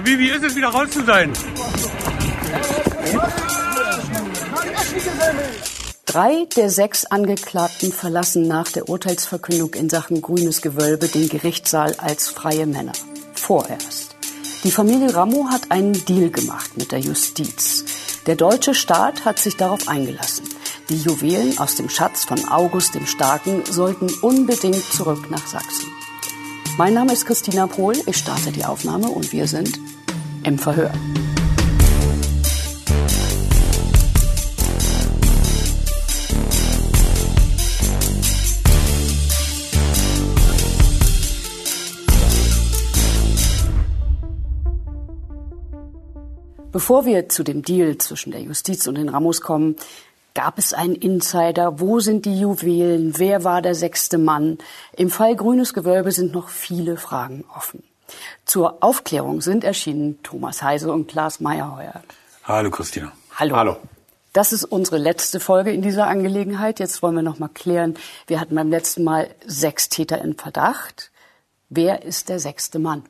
Wie ist es, wieder raus zu sein? Drei der sechs Angeklagten verlassen nach der Urteilsverkündung in Sachen Grünes Gewölbe den Gerichtssaal als freie Männer. Vorerst. Die Familie Ramo hat einen Deal gemacht mit der Justiz. Der deutsche Staat hat sich darauf eingelassen. Die Juwelen aus dem Schatz von August dem Starken sollten unbedingt zurück nach Sachsen. Mein Name ist Christina Pohl, ich starte die Aufnahme und wir sind im Verhör. Bevor wir zu dem Deal zwischen der Justiz und den Ramos kommen, gab es einen Insider? Wo sind die Juwelen? Wer war der sechste Mann? Im Fall Grünes Gewölbe sind noch viele Fragen offen. Zur Aufklärung sind erschienen Thomas Heise und Klaas Meyerheuer. Hallo Christina. Hallo. Hallo. Das ist unsere letzte Folge in dieser Angelegenheit. Jetzt wollen wir noch mal klären. Wir hatten beim letzten Mal sechs Täter in Verdacht. Wer ist der sechste Mann?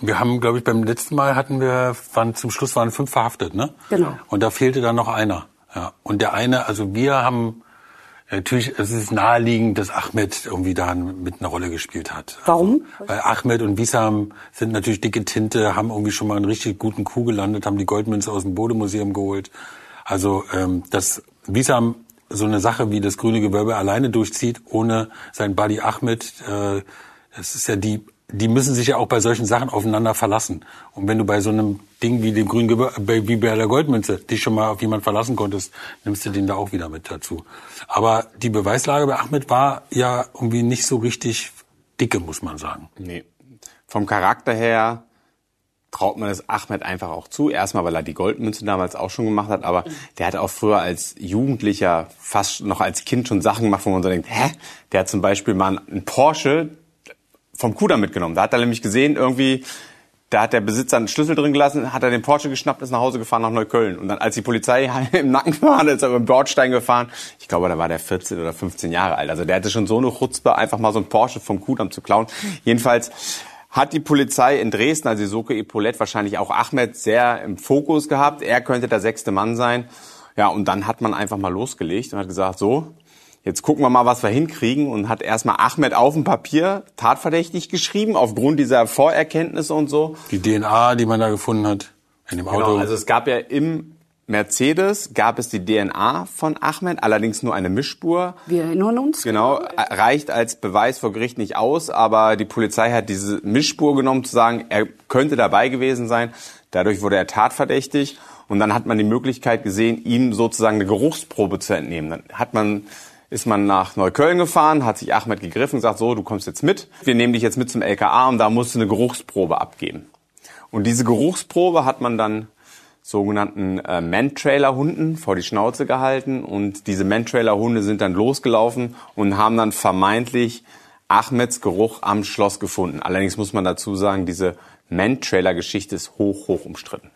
Wir haben, glaube ich, beim letzten Mal hatten wir, waren, zum Schluss waren fünf verhaftet, ne? Genau. Und da fehlte dann noch einer. Ja. Und der eine, also wir haben, natürlich, es ist naheliegend, dass Ahmed irgendwie da mit einer Rolle gespielt hat. Warum? Also, weil Ahmed und Wissam sind natürlich dicke Tinte, haben irgendwie schon mal einen richtig guten Coup gelandet, haben die Goldmünze aus dem Bodemuseum geholt. Also, ähm, dass Wissam so eine Sache wie das grüne Gewölbe alleine durchzieht, ohne sein Buddy Ahmed, äh, das ist ja die die müssen sich ja auch bei solchen Sachen aufeinander verlassen. Und wenn du bei so einem Ding wie dem grünen Gebir wie bei der Goldmünze dich schon mal auf jemand verlassen konntest, nimmst du den da auch wieder mit dazu. Aber die Beweislage bei Ahmed war ja irgendwie nicht so richtig dicke, muss man sagen. Nee. Vom Charakter her traut man es Ahmed einfach auch zu. Erstmal, weil er die Goldmünze damals auch schon gemacht hat, aber der hat auch früher als Jugendlicher, fast noch als Kind schon Sachen gemacht, wo man so denkt, hä? Der hat zum Beispiel mal einen Porsche, vom Kudamm mitgenommen. Da hat er nämlich gesehen, irgendwie, da hat der Besitzer einen Schlüssel drin gelassen, hat er den Porsche geschnappt, ist nach Hause gefahren nach Neukölln. Und dann, als die Polizei im Nacken war, ist er über den Bordstein gefahren. Ich glaube, da war der 14 oder 15 Jahre alt. Also der hatte schon so eine Chutzpe, einfach mal so einen Porsche vom Kudamm zu klauen. Jedenfalls hat die Polizei in Dresden, also Soke Epaulette, wahrscheinlich auch Ahmed sehr im Fokus gehabt. Er könnte der sechste Mann sein. Ja, und dann hat man einfach mal losgelegt und hat gesagt, so, jetzt gucken wir mal, was wir hinkriegen und hat erstmal Ahmed auf dem Papier tatverdächtig geschrieben, aufgrund dieser Vorerkenntnisse und so. Die DNA, die man da gefunden hat in dem Auto. Genau, also es gab ja im Mercedes gab es die DNA von Ahmed, allerdings nur eine Mischspur. Wir erinnern uns. Genau, reicht als Beweis vor Gericht nicht aus, aber die Polizei hat diese Mischspur genommen, zu sagen, er könnte dabei gewesen sein. Dadurch wurde er tatverdächtig und dann hat man die Möglichkeit gesehen, ihm sozusagen eine Geruchsprobe zu entnehmen. Dann hat man ist man nach Neukölln gefahren, hat sich Ahmed gegriffen und gesagt, so, du kommst jetzt mit. Wir nehmen dich jetzt mit zum LKA und da musst du eine Geruchsprobe abgeben. Und diese Geruchsprobe hat man dann sogenannten äh, Man-Trailer-Hunden vor die Schnauze gehalten und diese Man-Trailer-Hunde sind dann losgelaufen und haben dann vermeintlich Ahmeds Geruch am Schloss gefunden. Allerdings muss man dazu sagen, diese Man-Trailer-Geschichte ist hoch, hoch umstritten.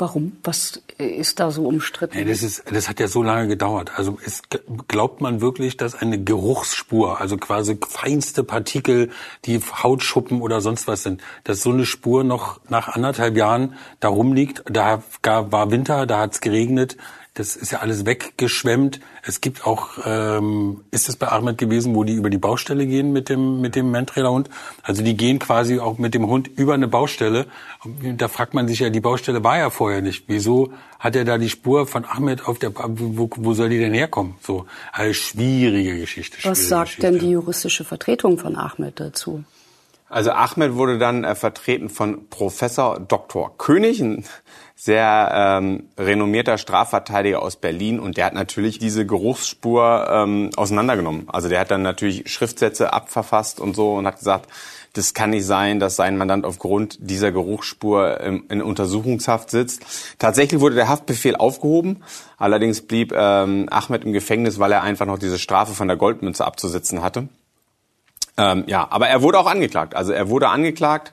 Warum? Was ist da so umstritten? Ja, das, ist, das hat ja so lange gedauert. Also es, glaubt man wirklich, dass eine Geruchsspur, also quasi feinste Partikel, die Hautschuppen oder sonst was sind, dass so eine Spur noch nach anderthalb Jahren da rumliegt. Da war Winter, da hat's geregnet, das ist ja alles weggeschwemmt. Es gibt auch, ähm, ist es bei Ahmed gewesen, wo die über die Baustelle gehen mit dem mit dem Mantrailer-Hund. Also die gehen quasi auch mit dem Hund über eine Baustelle. Und da fragt man sich ja, die Baustelle war ja vorher nicht. Wieso hat er da die Spur von Ahmed auf der, wo, wo soll die denn herkommen? So, eine schwierige Geschichte. Schwierige Was sagt Geschichte. denn die juristische Vertretung von Ahmed dazu? Also Ahmed wurde dann äh, vertreten von Professor Dr. König, ein sehr ähm, renommierter Strafverteidiger aus Berlin und der hat natürlich diese Geruchsspur ähm, auseinandergenommen. Also der hat dann natürlich Schriftsätze abverfasst und so und hat gesagt, das kann nicht sein, dass sein Mandant aufgrund dieser Geruchsspur in, in Untersuchungshaft sitzt. Tatsächlich wurde der Haftbefehl aufgehoben. Allerdings blieb ähm, Ahmed im Gefängnis, weil er einfach noch diese Strafe von der Goldmünze abzusitzen hatte. Ähm, ja, aber er wurde auch angeklagt. Also er wurde angeklagt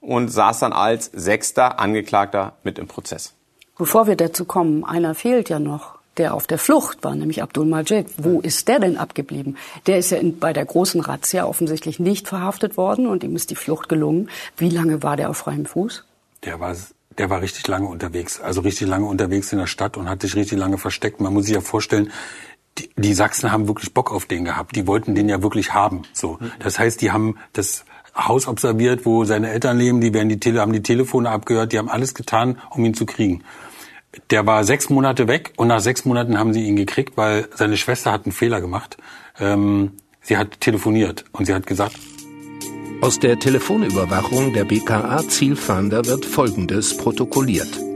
und saß dann als sechster Angeklagter mit im Prozess. Bevor wir dazu kommen, einer fehlt ja noch, der auf der Flucht war, nämlich Abdul Majid. Wo ist der denn abgeblieben? Der ist ja in, bei der großen Razzia offensichtlich nicht verhaftet worden und ihm ist die Flucht gelungen. Wie lange war der auf freiem Fuß? Der war, der war richtig lange unterwegs. Also richtig lange unterwegs in der Stadt und hat sich richtig lange versteckt. Man muss sich ja vorstellen, die, die Sachsen haben wirklich Bock auf den gehabt. Die wollten den ja wirklich haben. So. Das heißt, die haben das Haus observiert, wo seine Eltern leben, die werden die Tele haben die Telefone abgehört, die haben alles getan, um ihn zu kriegen. Der war sechs Monate weg und nach sechs Monaten haben sie ihn gekriegt, weil seine Schwester hat einen Fehler gemacht. Ähm, sie hat telefoniert und sie hat gesagt, aus der Telefonüberwachung der BKA Zielfahnder wird Folgendes protokolliert.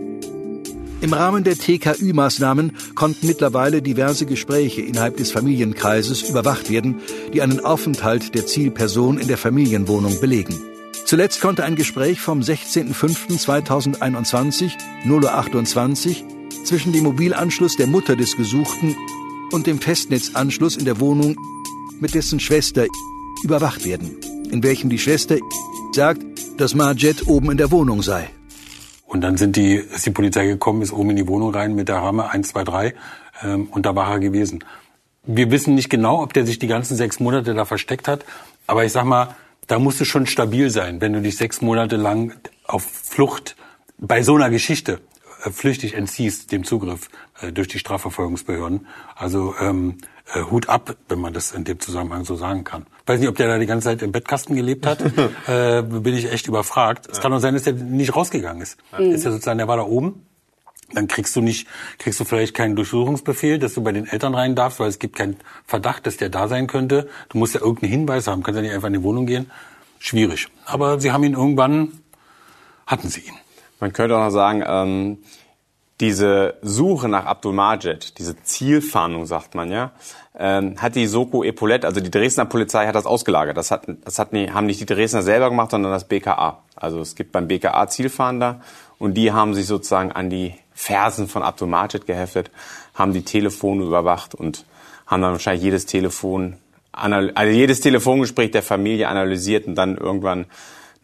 Im Rahmen der TKÜ-Maßnahmen konnten mittlerweile diverse Gespräche innerhalb des Familienkreises überwacht werden, die einen Aufenthalt der Zielperson in der Familienwohnung belegen. Zuletzt konnte ein Gespräch vom 16.05.2021, 0.28 Uhr, zwischen dem Mobilanschluss der Mutter des Gesuchten und dem Festnetzanschluss in der Wohnung mit dessen Schwester überwacht werden, in welchem die Schwester sagt, dass Marjet oben in der Wohnung sei. Und dann sind die, ist die Polizei gekommen, ist oben in die Wohnung rein mit der Ramme 1, 2, 3 ähm, und da war er gewesen. Wir wissen nicht genau, ob der sich die ganzen sechs Monate da versteckt hat, aber ich sag mal, da musst du schon stabil sein, wenn du dich sechs Monate lang auf Flucht bei so einer Geschichte äh, flüchtig entziehst dem Zugriff äh, durch die Strafverfolgungsbehörden. Also ähm, äh, Hut ab, wenn man das in dem Zusammenhang so sagen kann. Ich weiß nicht, ob der da die ganze Zeit im Bettkasten gelebt hat. äh, bin ich echt überfragt. Es kann auch sein, dass der nicht rausgegangen ist. Mhm. Ist ja sozusagen, der war da oben. Dann kriegst du nicht, kriegst du vielleicht keinen Durchsuchungsbefehl, dass du bei den Eltern rein darfst, weil es gibt keinen Verdacht, dass der da sein könnte. Du musst ja irgendeinen Hinweis haben, kannst ja nicht einfach in die Wohnung gehen. Schwierig. Aber sie haben ihn irgendwann, hatten sie ihn. Man könnte auch noch sagen, ähm, diese Suche nach Abdul Majid, diese Zielfahndung, sagt man ja, ähm, hat die Soko Epaulette, also die Dresdner Polizei hat das ausgelagert. Das, hat, das hat haben nicht die Dresdner selber gemacht, sondern das BKA. Also es gibt beim BKA Zielfahnder und die haben sich sozusagen an die Fersen von Abdul Majid geheftet, haben die Telefone überwacht und haben dann wahrscheinlich jedes Telefon, also jedes Telefongespräch der Familie analysiert und dann irgendwann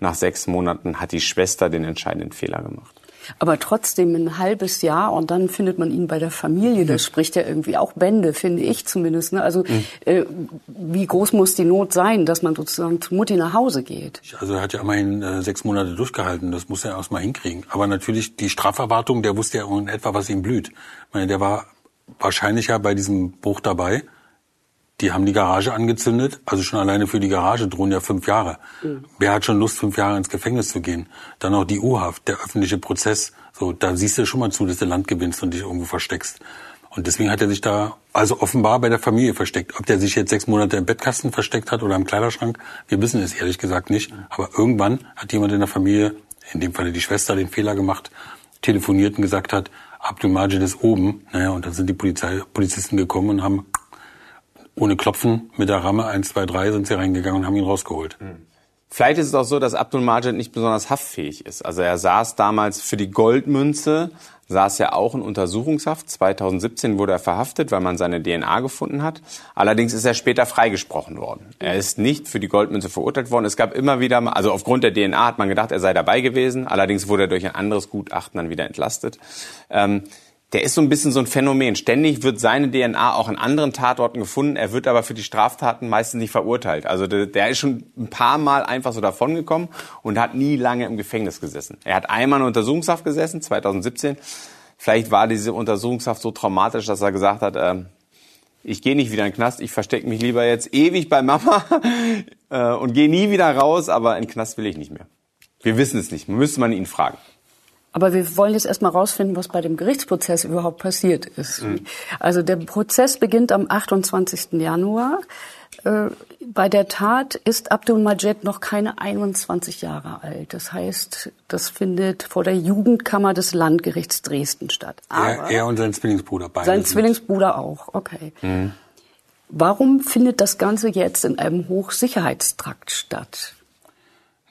nach sechs Monaten hat die Schwester den entscheidenden Fehler gemacht aber trotzdem ein halbes Jahr und dann findet man ihn bei der Familie. Das spricht ja irgendwie auch Bände, finde ich zumindest. Ne? Also mhm. äh, wie groß muss die Not sein, dass man sozusagen zu Mutti nach Hause geht? Also er hat ja immerhin äh, sechs Monate durchgehalten. Das muss er erst mal hinkriegen. Aber natürlich die Straferwartung, der wusste ja in etwa, was ihm blüht. Ich meine, der war wahrscheinlich ja bei diesem Bruch dabei. Die haben die Garage angezündet. Also schon alleine für die Garage drohen ja fünf Jahre. Mhm. Wer hat schon Lust, fünf Jahre ins Gefängnis zu gehen? Dann auch die U-Haft, der öffentliche Prozess. So, da siehst du schon mal zu, dass du Land gewinnst und dich irgendwo versteckst. Und deswegen hat er sich da also offenbar bei der Familie versteckt. Ob der sich jetzt sechs Monate im Bettkasten versteckt hat oder im Kleiderschrank, wir wissen es ehrlich gesagt nicht. Aber irgendwann hat jemand in der Familie, in dem Falle die Schwester, den Fehler gemacht, telefoniert und gesagt hat, Abdul Majid ist oben. Naja, und dann sind die Polizei, Polizisten gekommen und haben ohne Klopfen mit der Ramme 1, 2, 3 sind sie reingegangen und haben ihn rausgeholt. Hm. Vielleicht ist es auch so, dass Abdul Majid nicht besonders haftfähig ist. Also er saß damals für die Goldmünze, saß ja auch in Untersuchungshaft. 2017 wurde er verhaftet, weil man seine DNA gefunden hat. Allerdings ist er später freigesprochen worden. Er ist nicht für die Goldmünze verurteilt worden. Es gab immer wieder, also aufgrund der DNA hat man gedacht, er sei dabei gewesen. Allerdings wurde er durch ein anderes Gutachten dann wieder entlastet. Ähm, der ist so ein bisschen so ein Phänomen. Ständig wird seine DNA auch an anderen Tatorten gefunden. Er wird aber für die Straftaten meistens nicht verurteilt. Also der, der ist schon ein paar Mal einfach so davongekommen und hat nie lange im Gefängnis gesessen. Er hat einmal in Untersuchungshaft gesessen, 2017. Vielleicht war diese Untersuchungshaft so traumatisch, dass er gesagt hat, äh, ich gehe nicht wieder in den Knast, ich verstecke mich lieber jetzt ewig bei Mama äh, und gehe nie wieder raus, aber in den Knast will ich nicht mehr. Wir wissen es nicht, müsste man ihn fragen. Aber wir wollen jetzt erstmal rausfinden, was bei dem Gerichtsprozess überhaupt passiert ist. Mhm. Also der Prozess beginnt am 28. Januar. Äh, bei der Tat ist Abdul Majed noch keine 21 Jahre alt. Das heißt, das findet vor der Jugendkammer des Landgerichts Dresden statt. Er, er, und sein Zwillingsbruder beide. Sein Zwillingsbruder auch, okay. Mhm. Warum findet das Ganze jetzt in einem Hochsicherheitstrakt statt?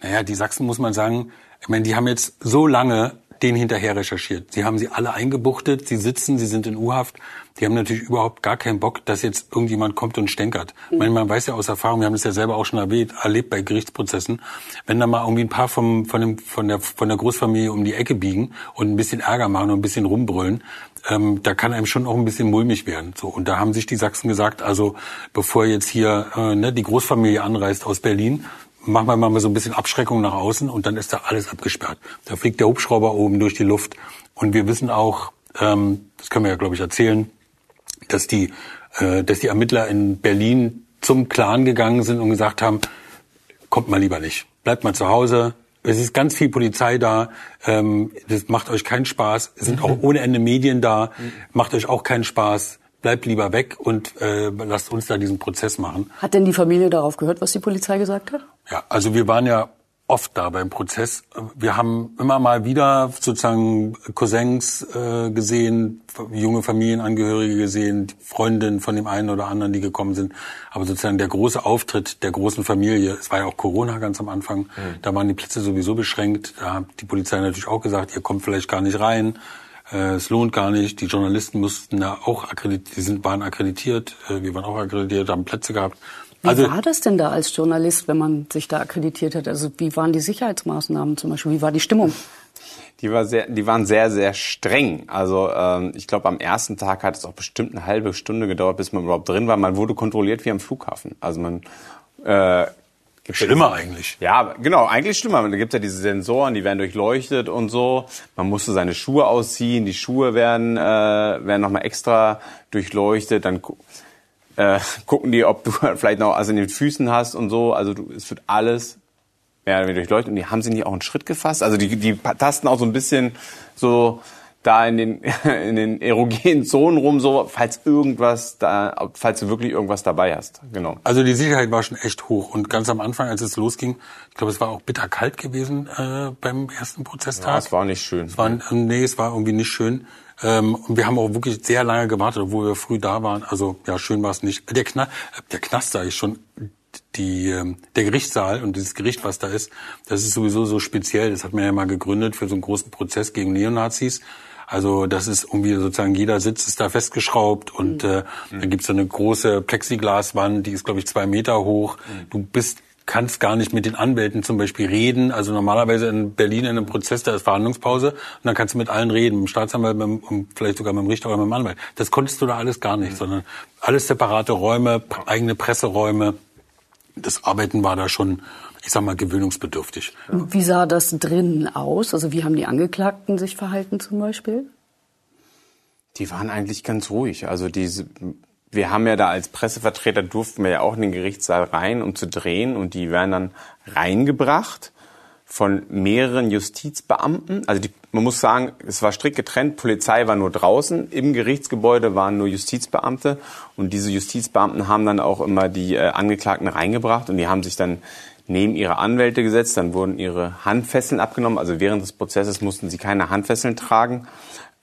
Naja, die Sachsen muss man sagen, ich meine, die haben jetzt so lange den hinterher recherchiert. Sie haben sie alle eingebuchtet, sie sitzen, sie sind in U-Haft. Die haben natürlich überhaupt gar keinen Bock, dass jetzt irgendjemand kommt und stänkert. Mhm. Man, man weiß ja aus Erfahrung, wir haben es ja selber auch schon erlebt, erlebt bei Gerichtsprozessen, wenn da mal irgendwie ein paar vom, von, dem, von, der, von der Großfamilie um die Ecke biegen und ein bisschen Ärger machen und ein bisschen rumbrüllen, ähm, da kann einem schon auch ein bisschen mulmig werden. So und da haben sich die Sachsen gesagt, also bevor jetzt hier äh, ne, die Großfamilie anreist aus Berlin, machen wir mal so ein bisschen Abschreckung nach außen und dann ist da alles abgesperrt. Da fliegt der Hubschrauber oben durch die Luft und wir wissen auch, ähm, das können wir ja glaube ich erzählen, dass die, äh, dass die Ermittler in Berlin zum Clan gegangen sind und gesagt haben, kommt mal lieber nicht, bleibt mal zu Hause. Es ist ganz viel Polizei da, ähm, das macht euch keinen Spaß. Es sind auch ohne Ende Medien da, macht euch auch keinen Spaß bleibt lieber weg und äh, lasst uns da diesen Prozess machen. Hat denn die Familie darauf gehört, was die Polizei gesagt hat? Ja, also wir waren ja oft da beim Prozess. Wir haben immer mal wieder sozusagen Cousins äh, gesehen, junge Familienangehörige gesehen, Freundinnen von dem einen oder anderen, die gekommen sind. Aber sozusagen der große Auftritt der großen Familie, es war ja auch Corona ganz am Anfang, mhm. da waren die Plätze sowieso beschränkt. Da hat die Polizei natürlich auch gesagt, ihr kommt vielleicht gar nicht rein. Äh, es lohnt gar nicht. Die Journalisten mussten ja auch akkreditiert, die sind, waren akkreditiert, äh, wir waren auch akkreditiert, haben Plätze gehabt. Wie also, war das denn da als Journalist, wenn man sich da akkreditiert hat? Also wie waren die Sicherheitsmaßnahmen zum Beispiel? Wie war die Stimmung? Die, war sehr, die waren sehr, sehr streng. Also ähm, ich glaube, am ersten Tag hat es auch bestimmt eine halbe Stunde gedauert, bis man überhaupt drin war. Man wurde kontrolliert wie am Flughafen. Also man äh, Schlimmer eigentlich. Ja, genau, eigentlich schlimmer. Da gibt ja diese Sensoren, die werden durchleuchtet und so. Man musste seine Schuhe ausziehen, die Schuhe werden, äh, werden nochmal extra durchleuchtet. Dann äh, gucken die, ob du vielleicht noch was in den Füßen hast und so. Also du, es wird alles mehr durchleuchtet. Und die haben sie nicht auch einen Schritt gefasst. Also die, die tasten auch so ein bisschen so da in den, in den erogenen Zonen rum, so, falls irgendwas da, falls du wirklich irgendwas dabei hast. Genau. Also die Sicherheit war schon echt hoch. Und ganz am Anfang, als es losging, ich glaube, es war auch bitterkalt gewesen äh, beim ersten Prozesstag. Ja, es war nicht schön. Es war, nee, es war irgendwie nicht schön. Ähm, und wir haben auch wirklich sehr lange gewartet, obwohl wir früh da waren. Also ja, schön war es nicht. Der, Kna der Knast sage ich schon, die, ähm, der Gerichtssaal und dieses Gericht, was da ist, das ist sowieso so speziell. Das hat man ja mal gegründet für so einen großen Prozess gegen Neonazis. Also das ist irgendwie sozusagen jeder Sitz ist da festgeschraubt und mhm. äh, dann gibt's da eine große Plexiglaswand, die ist glaube ich zwei Meter hoch. Mhm. Du bist kannst gar nicht mit den Anwälten zum Beispiel reden. Also normalerweise in Berlin in einem Prozess, da ist Verhandlungspause und dann kannst du mit allen reden, mit dem Staatsanwalt, mit dem, vielleicht sogar mit dem Richter oder mit dem Anwalt. Das konntest du da alles gar nicht, mhm. sondern alles separate Räume, eigene Presseräume. Das Arbeiten war da schon ich sag mal, gewöhnungsbedürftig. Wie sah das drinnen aus? Also wie haben die Angeklagten sich verhalten zum Beispiel? Die waren eigentlich ganz ruhig. Also diese, wir haben ja da als Pressevertreter durften wir ja auch in den Gerichtssaal rein, um zu drehen und die werden dann reingebracht von mehreren Justizbeamten. Also die, man muss sagen, es war strikt getrennt. Polizei war nur draußen. Im Gerichtsgebäude waren nur Justizbeamte. Und diese Justizbeamten haben dann auch immer die äh, Angeklagten reingebracht und die haben sich dann neben ihre Anwälte gesetzt, dann wurden ihre Handfesseln abgenommen. Also während des Prozesses mussten sie keine Handfesseln tragen.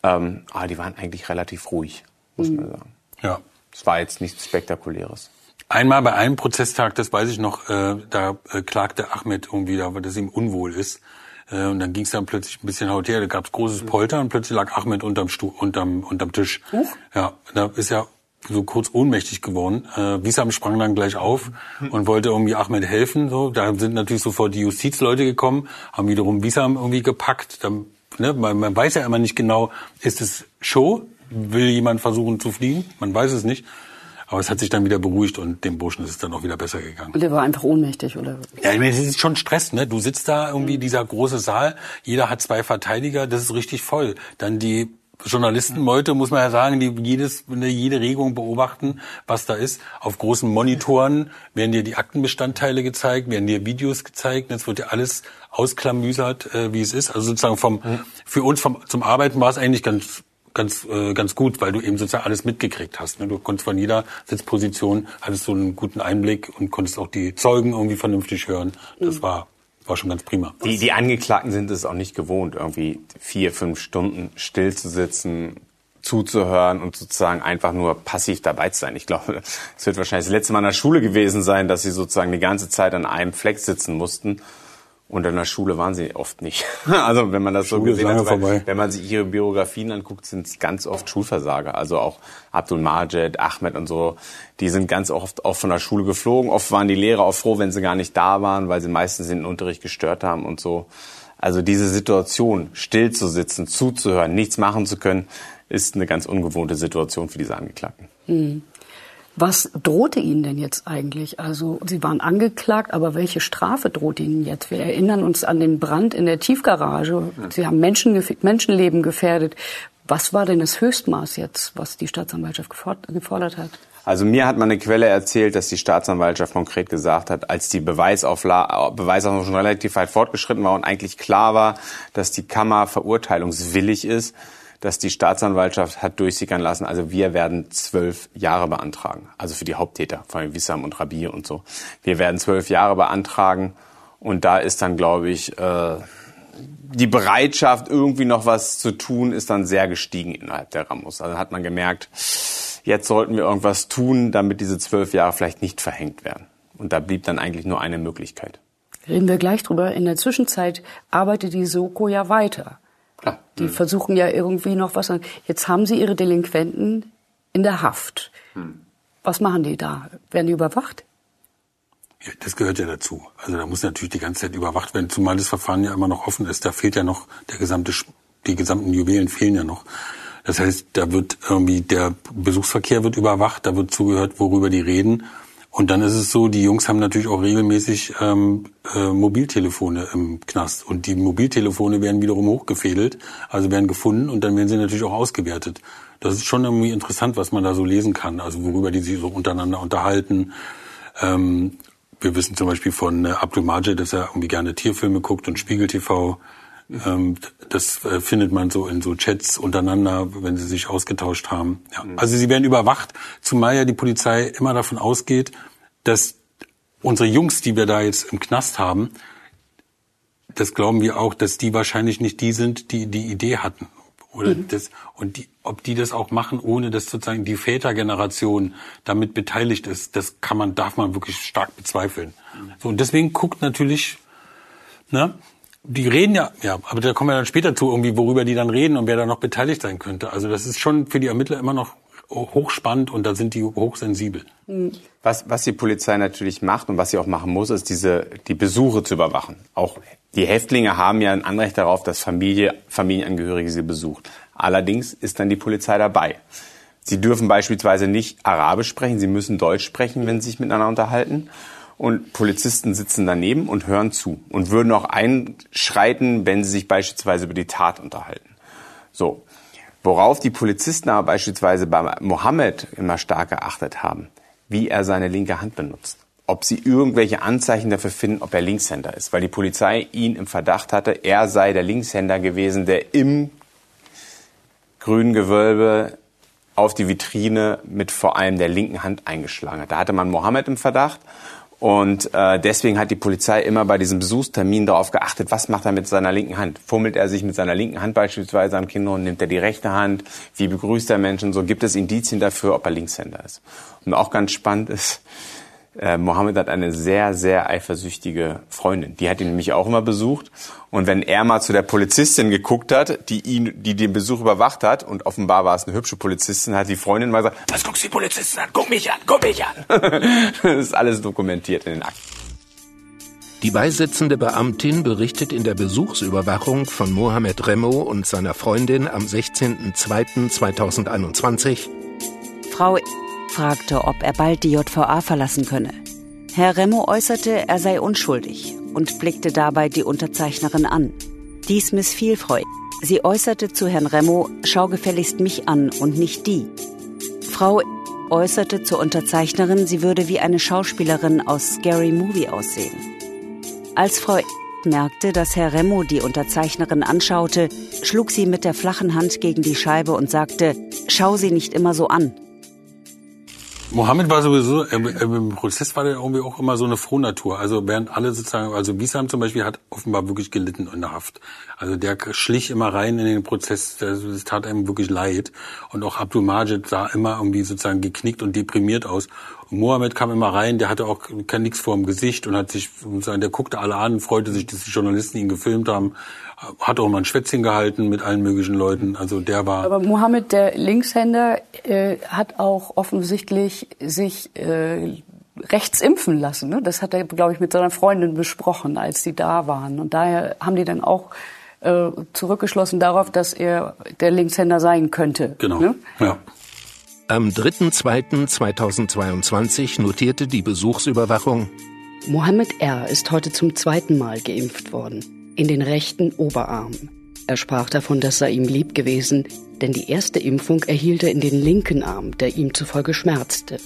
Ähm, aber die waren eigentlich relativ ruhig, muss man sagen. Ja. Es war jetzt nichts Spektakuläres. Einmal bei einem Prozesstag, das weiß ich noch, äh, da äh, klagte Ahmed irgendwie, da, dass ihm unwohl ist. Äh, und dann ging es dann plötzlich ein bisschen haut her, da gab es großes Polter und plötzlich lag Ahmed unterm, Stuhl, unterm, unterm Tisch. Huch. Ja, da ist ja so kurz ohnmächtig geworden. Äh, Wiesam sprang dann gleich auf und wollte irgendwie Ahmed helfen. So, da sind natürlich sofort die Justizleute gekommen, haben wiederum Wiesam irgendwie gepackt. Dann, ne, man, man weiß ja immer nicht genau, ist es Show? Will jemand versuchen zu fliehen? Man weiß es nicht. Aber es hat sich dann wieder beruhigt und dem Burschen ist es dann auch wieder besser gegangen. Und der war einfach ohnmächtig, oder? Ja, ich meine, es ist schon Stress, ne? Du sitzt da irgendwie, dieser große Saal, jeder hat zwei Verteidiger, das ist richtig voll. Dann die Journalistenmeute, muss man ja sagen, die jedes, jede Regung beobachten, was da ist. Auf großen Monitoren werden dir die Aktenbestandteile gezeigt, werden dir Videos gezeigt. Jetzt wird dir alles ausklamüsert, äh, wie es ist. Also sozusagen vom, für uns vom, zum Arbeiten war es eigentlich ganz, ganz, äh, ganz gut, weil du eben sozusagen alles mitgekriegt hast. Ne? Du konntest von jeder Sitzposition, hattest so einen guten Einblick und konntest auch die Zeugen irgendwie vernünftig hören. Das war war schon ganz prima. Die, die Angeklagten sind es auch nicht gewohnt, irgendwie vier, fünf Stunden still zu sitzen, zuzuhören und sozusagen einfach nur passiv dabei zu sein. Ich glaube, es wird wahrscheinlich das letzte Mal in der Schule gewesen sein, dass sie sozusagen die ganze Zeit an einem Fleck sitzen mussten und in der Schule waren sie oft nicht. Also wenn man das so gesehen hat, vorbei. wenn man sich ihre Biografien anguckt, sind es ganz oft Schulversager. Also auch Abdul Majed, Ahmed und so, die sind ganz oft auch von der Schule geflogen. Oft waren die Lehrer auch froh, wenn sie gar nicht da waren, weil sie meistens den Unterricht gestört haben und so. Also diese Situation, still zu sitzen, zuzuhören, nichts machen zu können, ist eine ganz ungewohnte Situation für diese Angeklagten. Hm. Was drohte Ihnen denn jetzt eigentlich? Also Sie waren angeklagt, aber welche Strafe droht Ihnen jetzt? Wir erinnern uns an den Brand in der Tiefgarage. Sie haben Menschen, Menschenleben gefährdet. Was war denn das Höchstmaß jetzt, was die Staatsanwaltschaft gefordert hat? Also mir hat meine Quelle erzählt, dass die Staatsanwaltschaft konkret gesagt hat, als die Beweisaufla Beweisaufnahme schon relativ weit fortgeschritten war und eigentlich klar war, dass die Kammer verurteilungswillig ist, dass die Staatsanwaltschaft hat durchsickern lassen, also wir werden zwölf Jahre beantragen. Also für die Haupttäter, vor allem Wissam und Rabir und so. Wir werden zwölf Jahre beantragen und da ist dann, glaube ich, äh, die Bereitschaft, irgendwie noch was zu tun, ist dann sehr gestiegen innerhalb der Ramos. Also hat man gemerkt, jetzt sollten wir irgendwas tun, damit diese zwölf Jahre vielleicht nicht verhängt werden. Und da blieb dann eigentlich nur eine Möglichkeit. Reden wir gleich drüber. In der Zwischenzeit arbeitet die Soko ja weiter. Die hm. versuchen ja irgendwie noch was. Jetzt haben sie ihre Delinquenten in der Haft. Hm. Was machen die da? Werden die überwacht? Ja, das gehört ja dazu. Also da muss natürlich die ganze Zeit überwacht werden, zumal das Verfahren ja immer noch offen ist. Da fehlt ja noch der gesamte, die gesamten Juwelen fehlen ja noch. Das heißt, da wird irgendwie der Besuchsverkehr wird überwacht, da wird zugehört, worüber die reden. Und dann ist es so, die Jungs haben natürlich auch regelmäßig ähm, äh, Mobiltelefone im Knast. Und die Mobiltelefone werden wiederum hochgefädelt, also werden gefunden und dann werden sie natürlich auch ausgewertet. Das ist schon irgendwie interessant, was man da so lesen kann, also worüber die sich so untereinander unterhalten. Ähm, wir wissen zum Beispiel von äh, Abdul Majid, dass er irgendwie gerne Tierfilme guckt und Spiegel TV. Ähm, das äh, findet man so in so Chats untereinander, wenn sie sich ausgetauscht haben. Ja. Mhm. Also sie werden überwacht, zumal ja die Polizei immer davon ausgeht, dass unsere Jungs, die wir da jetzt im Knast haben, das glauben wir auch, dass die wahrscheinlich nicht die sind, die die Idee hatten. Oder mhm. das, und die, ob die das auch machen, ohne dass sozusagen die Vätergeneration damit beteiligt ist, das kann man, darf man wirklich stark bezweifeln. Mhm. So, und deswegen guckt natürlich, ne, die reden ja, ja, aber da kommen wir dann später zu, irgendwie, worüber die dann reden und wer da noch beteiligt sein könnte. Also das ist schon für die Ermittler immer noch hochspannend und da sind die hochsensibel. Was, was die Polizei natürlich macht und was sie auch machen muss, ist diese, die Besuche zu überwachen. Auch die Häftlinge haben ja ein Anrecht darauf, dass Familie, Familienangehörige sie besucht. Allerdings ist dann die Polizei dabei. Sie dürfen beispielsweise nicht Arabisch sprechen, sie müssen Deutsch sprechen, wenn sie sich miteinander unterhalten und Polizisten sitzen daneben und hören zu und würden auch einschreiten, wenn sie sich beispielsweise über die Tat unterhalten. So. Worauf die Polizisten aber beispielsweise bei Mohammed immer stark geachtet haben, wie er seine linke Hand benutzt. Ob sie irgendwelche Anzeichen dafür finden, ob er Linkshänder ist. Weil die Polizei ihn im Verdacht hatte, er sei der Linkshänder gewesen, der im grünen Gewölbe auf die Vitrine mit vor allem der linken Hand eingeschlagen hat. Da hatte man Mohammed im Verdacht und äh, deswegen hat die Polizei immer bei diesem Besuchstermin darauf geachtet, was macht er mit seiner linken Hand? Fummelt er sich mit seiner linken Hand beispielsweise am Kinn und nimmt er die rechte Hand? Wie begrüßt er Menschen? So gibt es Indizien dafür, ob er Linkshänder ist. Und auch ganz spannend ist, äh, Mohammed hat eine sehr, sehr eifersüchtige Freundin. Die hat ihn nämlich auch immer besucht. Und wenn er mal zu der Polizistin geguckt hat, die ihn, die den Besuch überwacht hat, und offenbar war es eine hübsche Polizistin, hat die Freundin mal gesagt, was guckst du die Polizistin an? Guck mich an, guck mich an. das ist alles dokumentiert in den Akten. Die beisitzende Beamtin berichtet in der Besuchsüberwachung von Mohamed Remo und seiner Freundin am 16.02.2021. Frau fragte, ob er bald die JVA verlassen könne. Herr Remo äußerte, er sei unschuldig und blickte dabei die Unterzeichnerin an. Dies missfiel Frau. Sie äußerte zu Herrn Remo, schau gefälligst mich an und nicht die. Frau äußerte zur Unterzeichnerin, sie würde wie eine Schauspielerin aus Scary Movie aussehen. Als Frau merkte, dass Herr Remo die Unterzeichnerin anschaute, schlug sie mit der flachen Hand gegen die Scheibe und sagte, schau sie nicht immer so an. Mohammed war sowieso, äh, im Prozess war der irgendwie auch immer so eine Frohnatur. Also während alle sozusagen, also Bisam zum Beispiel hat offenbar wirklich gelitten in der Haft. Also der schlich immer rein in den Prozess, das, tat einem wirklich leid. Und auch Abdul Majid sah immer irgendwie sozusagen geknickt und deprimiert aus. Und Mohammed kam immer rein, der hatte auch kein nichts vor dem Gesicht und hat sich, der guckte alle an, freute sich, dass die Journalisten ihn gefilmt haben hat auch mal ein Schwätzchen gehalten mit allen möglichen Leuten. Also der war. Aber Mohammed, der Linkshänder, äh, hat auch offensichtlich sich äh, rechts impfen lassen. Ne? Das hat er, glaube ich, mit seiner Freundin besprochen, als sie da waren. Und daher haben die dann auch äh, zurückgeschlossen darauf, dass er der Linkshänder sein könnte. Genau. Ne? Ja. Am 3.2.2022 notierte die Besuchsüberwachung, Mohammed R. ist heute zum zweiten Mal geimpft worden. In den rechten Oberarm. Er sprach davon, das sei ihm lieb gewesen, denn die erste Impfung erhielt er in den linken Arm, der ihm zufolge schmerzte.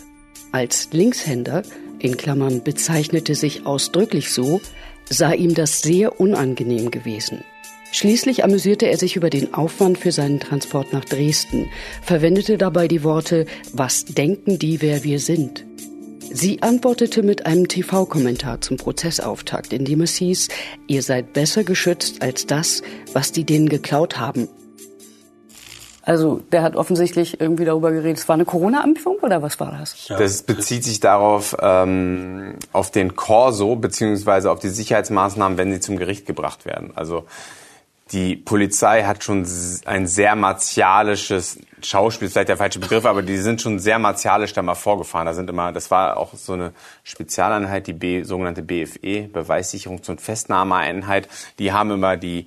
Als Linkshänder, in Klammern bezeichnete sich ausdrücklich so, sei ihm das sehr unangenehm gewesen. Schließlich amüsierte er sich über den Aufwand für seinen Transport nach Dresden, verwendete dabei die Worte Was denken die, wer wir sind? Sie antwortete mit einem TV-Kommentar zum Prozessauftakt, in dem es hieß, ihr seid besser geschützt als das, was die denen geklaut haben. Also der hat offensichtlich irgendwie darüber geredet, es war eine Corona-Impfung oder was war das? Das bezieht sich darauf, ähm, auf den Corso beziehungsweise auf die Sicherheitsmaßnahmen, wenn sie zum Gericht gebracht werden. Also die Polizei hat schon ein sehr martialisches Schauspiel, ist vielleicht der falsche Begriff, aber die sind schon sehr martialisch da mal vorgefahren. Da sind immer, das war auch so eine Spezialeinheit, die B, sogenannte BFE, Beweissicherungs- und Festnahmeeinheit. Die haben immer die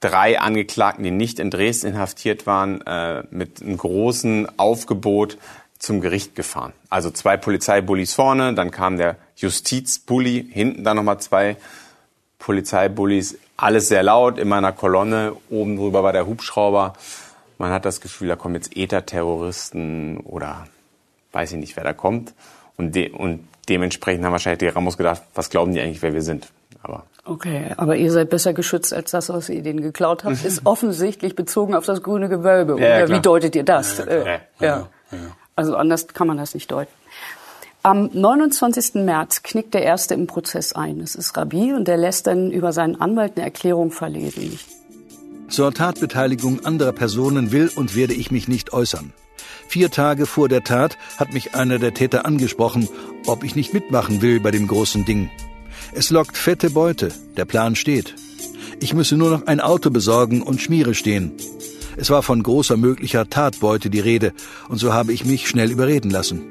drei Angeklagten, die nicht in Dresden inhaftiert waren, äh, mit einem großen Aufgebot zum Gericht gefahren. Also zwei Polizeibullis vorne, dann kam der Justizbully, hinten dann nochmal zwei Polizeibullis alles sehr laut, in meiner Kolonne. Oben drüber war der Hubschrauber. Man hat das Gefühl, da kommen jetzt ETA-Terroristen oder weiß ich nicht, wer da kommt. Und, de und dementsprechend haben wahrscheinlich die Ramos gedacht, was glauben die eigentlich, wer wir sind? Aber okay, aber ihr seid besser geschützt als das, was ihr denen geklaut habt, ist offensichtlich bezogen auf das grüne Gewölbe. Ja, oder wie deutet ihr das? Ja, äh, ja, ja, Also anders kann man das nicht deuten. Am 29. März knickt der Erste im Prozess ein. Es ist Rabi und der lässt dann über seinen Anwalt eine Erklärung verlesen. Zur Tatbeteiligung anderer Personen will und werde ich mich nicht äußern. Vier Tage vor der Tat hat mich einer der Täter angesprochen, ob ich nicht mitmachen will bei dem großen Ding. Es lockt fette Beute, der Plan steht. Ich müsse nur noch ein Auto besorgen und Schmiere stehen. Es war von großer möglicher Tatbeute die Rede, und so habe ich mich schnell überreden lassen.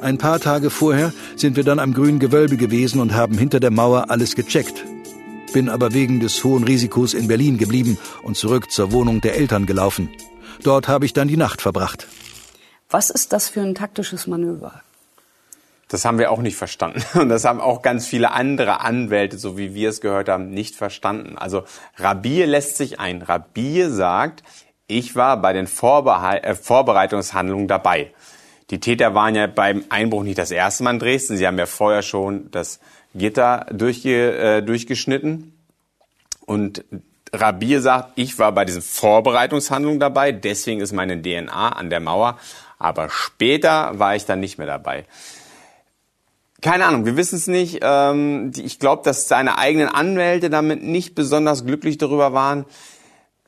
Ein paar Tage vorher sind wir dann am grünen Gewölbe gewesen und haben hinter der Mauer alles gecheckt. Bin aber wegen des hohen Risikos in Berlin geblieben und zurück zur Wohnung der Eltern gelaufen. Dort habe ich dann die Nacht verbracht. Was ist das für ein taktisches Manöver? Das haben wir auch nicht verstanden. Und das haben auch ganz viele andere Anwälte, so wie wir es gehört haben, nicht verstanden. Also Rabie lässt sich ein. Rabie sagt, ich war bei den Vorbehal äh, Vorbereitungshandlungen dabei. Die Täter waren ja beim Einbruch nicht das erste Mal in Dresden. Sie haben ja vorher schon das Gitter durchge, äh, durchgeschnitten. Und Rabir sagt, ich war bei diesen Vorbereitungshandlungen dabei, deswegen ist meine DNA an der Mauer. Aber später war ich dann nicht mehr dabei. Keine Ahnung, wir wissen es nicht. Ähm, ich glaube, dass seine eigenen Anwälte damit nicht besonders glücklich darüber waren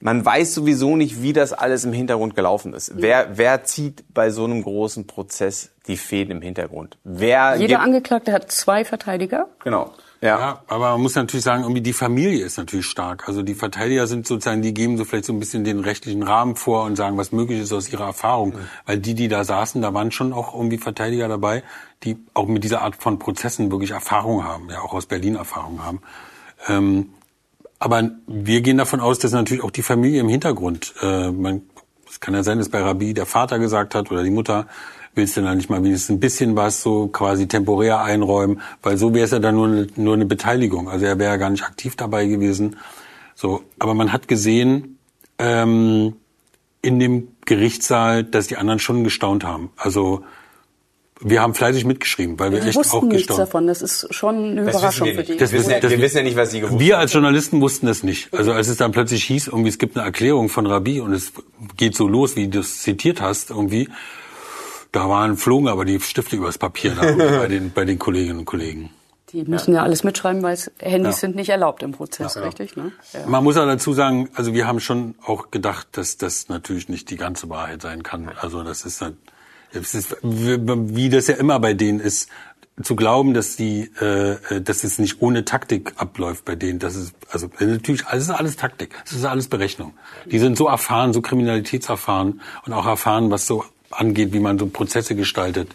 man weiß sowieso nicht, wie das alles im Hintergrund gelaufen ist. Wer, wer zieht bei so einem großen Prozess die Fäden im Hintergrund? Wer Jeder Angeklagte hat zwei Verteidiger. Genau. Ja. ja, aber man muss natürlich sagen, irgendwie die Familie ist natürlich stark. Also die Verteidiger sind sozusagen, die geben so vielleicht so ein bisschen den rechtlichen Rahmen vor und sagen, was möglich ist aus ihrer Erfahrung. Mhm. Weil die, die da saßen, da waren schon auch irgendwie Verteidiger dabei, die auch mit dieser Art von Prozessen wirklich Erfahrung haben, ja auch aus Berlin Erfahrung haben. Ähm, aber wir gehen davon aus, dass natürlich auch die Familie im Hintergrund, äh, man, es kann ja sein, dass bei Rabi der Vater gesagt hat oder die Mutter, willst du dann nicht mal wenigstens ein bisschen was so quasi temporär einräumen, weil so wäre es ja dann nur nur eine Beteiligung. Also er wäre ja gar nicht aktiv dabei gewesen. So, aber man hat gesehen ähm, in dem Gerichtssaal, dass die anderen schon gestaunt haben. Also wir haben fleißig mitgeschrieben, weil wir, wir echt wussten auch nichts gestaunt. davon. Das ist schon eine das Überraschung für die. Das wissen, das, wir wissen ja nicht, was sie gewusst Wir als Journalisten wussten das nicht. Also als es dann plötzlich hieß, irgendwie es gibt eine Erklärung von Rabi und es geht so los, wie du es zitiert hast, irgendwie, da waren flogen aber die Stifte übers Papier da bei den bei den Kolleginnen und Kollegen. Die müssen ja, ja alles mitschreiben, weil Handys ja. sind nicht erlaubt im Prozess, ja, richtig? Ne? Man muss auch dazu sagen, also wir haben schon auch gedacht, dass das natürlich nicht die ganze Wahrheit sein kann. Also das ist dann es ist, wie das ja immer bei denen ist, zu glauben, dass die, äh, dass es nicht ohne Taktik abläuft bei denen, das ist also natürlich alles ist alles Taktik, das ist alles Berechnung. Die sind so erfahren, so kriminalitätserfahren und auch erfahren, was so angeht, wie man so Prozesse gestaltet.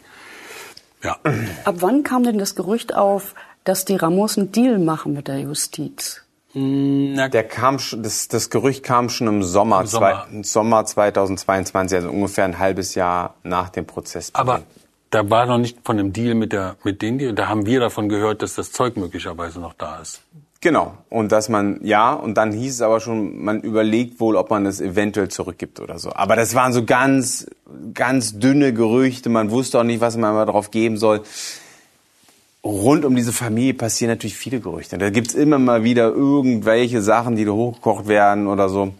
Ja. Ab wann kam denn das Gerücht auf, dass die Ramos einen Deal machen mit der Justiz? Na, der kam schon, das, das Gerücht kam schon im Sommer, Im Sommer. Zwei, Sommer 2022, also ungefähr ein halbes Jahr nach dem Prozess. Aber da war noch nicht von einem Deal mit der mit denen, da haben wir davon gehört, dass das Zeug möglicherweise noch da ist. Genau. Und dass man, ja, und dann hieß es aber schon, man überlegt wohl, ob man es eventuell zurückgibt oder so. Aber das waren so ganz, ganz dünne Gerüchte. Man wusste auch nicht, was man mal drauf geben soll rund um diese Familie passieren natürlich viele Gerüchte. Da gibt's immer mal wieder irgendwelche Sachen, die da hochgekocht werden oder so.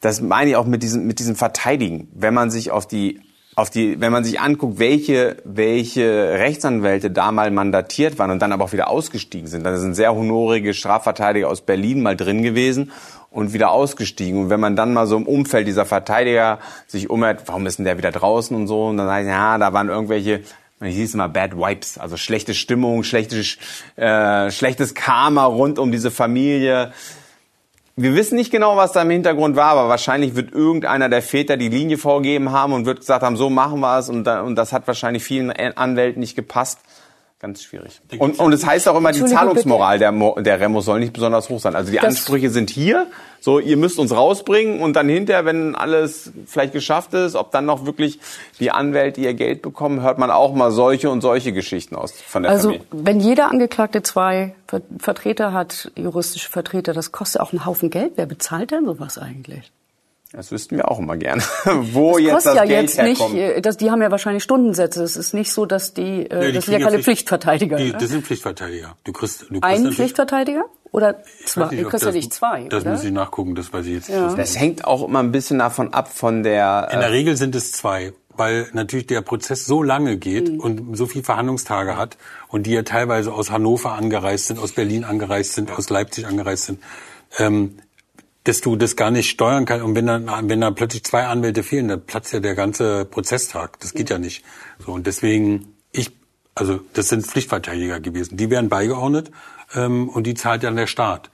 Das meine ich auch mit diesem, mit diesem Verteidigen. Wenn man sich auf die, auf die, wenn man sich anguckt, welche, welche Rechtsanwälte da mal mandatiert waren und dann aber auch wieder ausgestiegen sind, dann sind sehr honorige Strafverteidiger aus Berlin mal drin gewesen und wieder ausgestiegen. Und wenn man dann mal so im Umfeld dieser Verteidiger sich umhört, warum ist denn der wieder draußen und so, und dann sagt, ja, da waren irgendwelche ich hieß immer Bad Wipes, also schlechte Stimmung, schlechtes, äh, schlechtes Karma rund um diese Familie. Wir wissen nicht genau, was da im Hintergrund war, aber wahrscheinlich wird irgendeiner der Väter die Linie vorgegeben haben und wird gesagt haben, so machen wir es und, und das hat wahrscheinlich vielen Anwälten nicht gepasst. Ganz schwierig. Und, und es heißt auch immer, die Zahlungsmoral der, der Remo soll nicht besonders hoch sein. Also die das Ansprüche sind hier, so ihr müsst uns rausbringen und dann hinterher, wenn alles vielleicht geschafft ist, ob dann noch wirklich die Anwälte ihr Geld bekommen, hört man auch mal solche und solche Geschichten aus von der also, Familie. Also wenn jeder Angeklagte zwei Vertreter hat, juristische Vertreter, das kostet auch einen Haufen Geld. Wer bezahlt denn sowas eigentlich? Das wüssten wir auch immer gerne. Wo das jetzt das ja Geld jetzt herkommt. nicht, äh, dass die haben ja wahrscheinlich Stundensätze. Es ist nicht so, dass die, äh, ja, die das sind ja keine Pflicht, Pflichtverteidiger. Die, das sind Pflichtverteidiger. Du kriegst, du kriegst Einen Pflichtverteidiger oder zwei? Nicht, du kriegst ja nicht zwei. Das oder? muss ich nachgucken. Das weiß ich jetzt. Ja. Das hängt auch immer ein bisschen davon ab von der. In der Regel sind es zwei weil natürlich der Prozess so lange geht mhm. und so viel Verhandlungstage hat und die ja teilweise aus Hannover angereist sind, aus Berlin angereist sind, aus Leipzig angereist sind. Ähm, dass du das gar nicht steuern kannst. Und wenn dann, wenn da plötzlich zwei Anwälte fehlen, dann platzt ja der ganze Prozesstag. Das geht ja nicht. So, und deswegen, ich, also das sind Pflichtverteidiger gewesen. Die werden beigeordnet ähm, und die zahlt dann der Staat.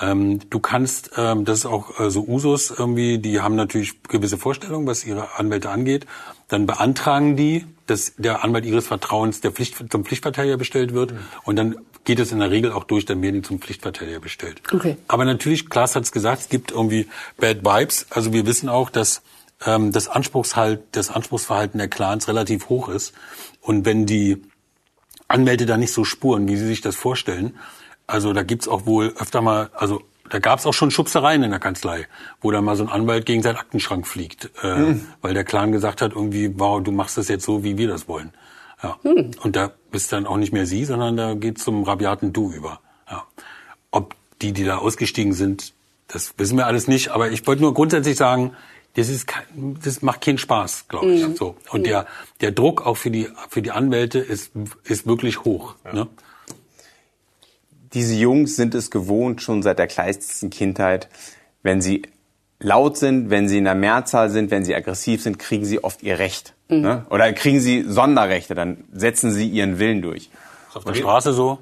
Ähm, du kannst, ähm, das ist auch äh, so Usus irgendwie, die haben natürlich gewisse Vorstellungen, was ihre Anwälte angeht. Dann beantragen die, dass der Anwalt ihres Vertrauens der Pflicht, zum Pflichtverteidiger bestellt wird. Mhm. Und dann geht es in der Regel auch durch, dann werden die zum Pflichtverteidiger bestellt. Okay. Aber natürlich, Klaas hat es gesagt, es gibt irgendwie Bad Vibes. Also wir wissen auch, dass ähm, das, Anspruchshalt, das Anspruchsverhalten der Clans relativ hoch ist. Und wenn die Anwälte da nicht so spuren, wie sie sich das vorstellen, also da gibt's auch wohl öfter mal, also da gab's auch schon Schubsereien in der Kanzlei, wo dann mal so ein Anwalt gegen seinen Aktenschrank fliegt, äh, mhm. weil der Clan gesagt hat, irgendwie, wow, du machst das jetzt so, wie wir das wollen. Ja. Hm. Und da bist dann auch nicht mehr sie, sondern da geht zum rabiaten Du über. Ja. Ob die, die da ausgestiegen sind, das wissen wir alles nicht. Aber ich wollte nur grundsätzlich sagen, das ist kein, das macht keinen Spaß, glaube ich. Mhm. So und der der Druck auch für die für die Anwälte ist ist wirklich hoch. Ja. Ne? Diese Jungs sind es gewohnt schon seit der kleinsten Kindheit, wenn sie laut sind, wenn sie in der Mehrzahl sind, wenn sie aggressiv sind, kriegen sie oft ihr Recht. Mhm. Ne? Oder kriegen sie Sonderrechte, dann setzen sie ihren Willen durch. Ist auf der Straße so?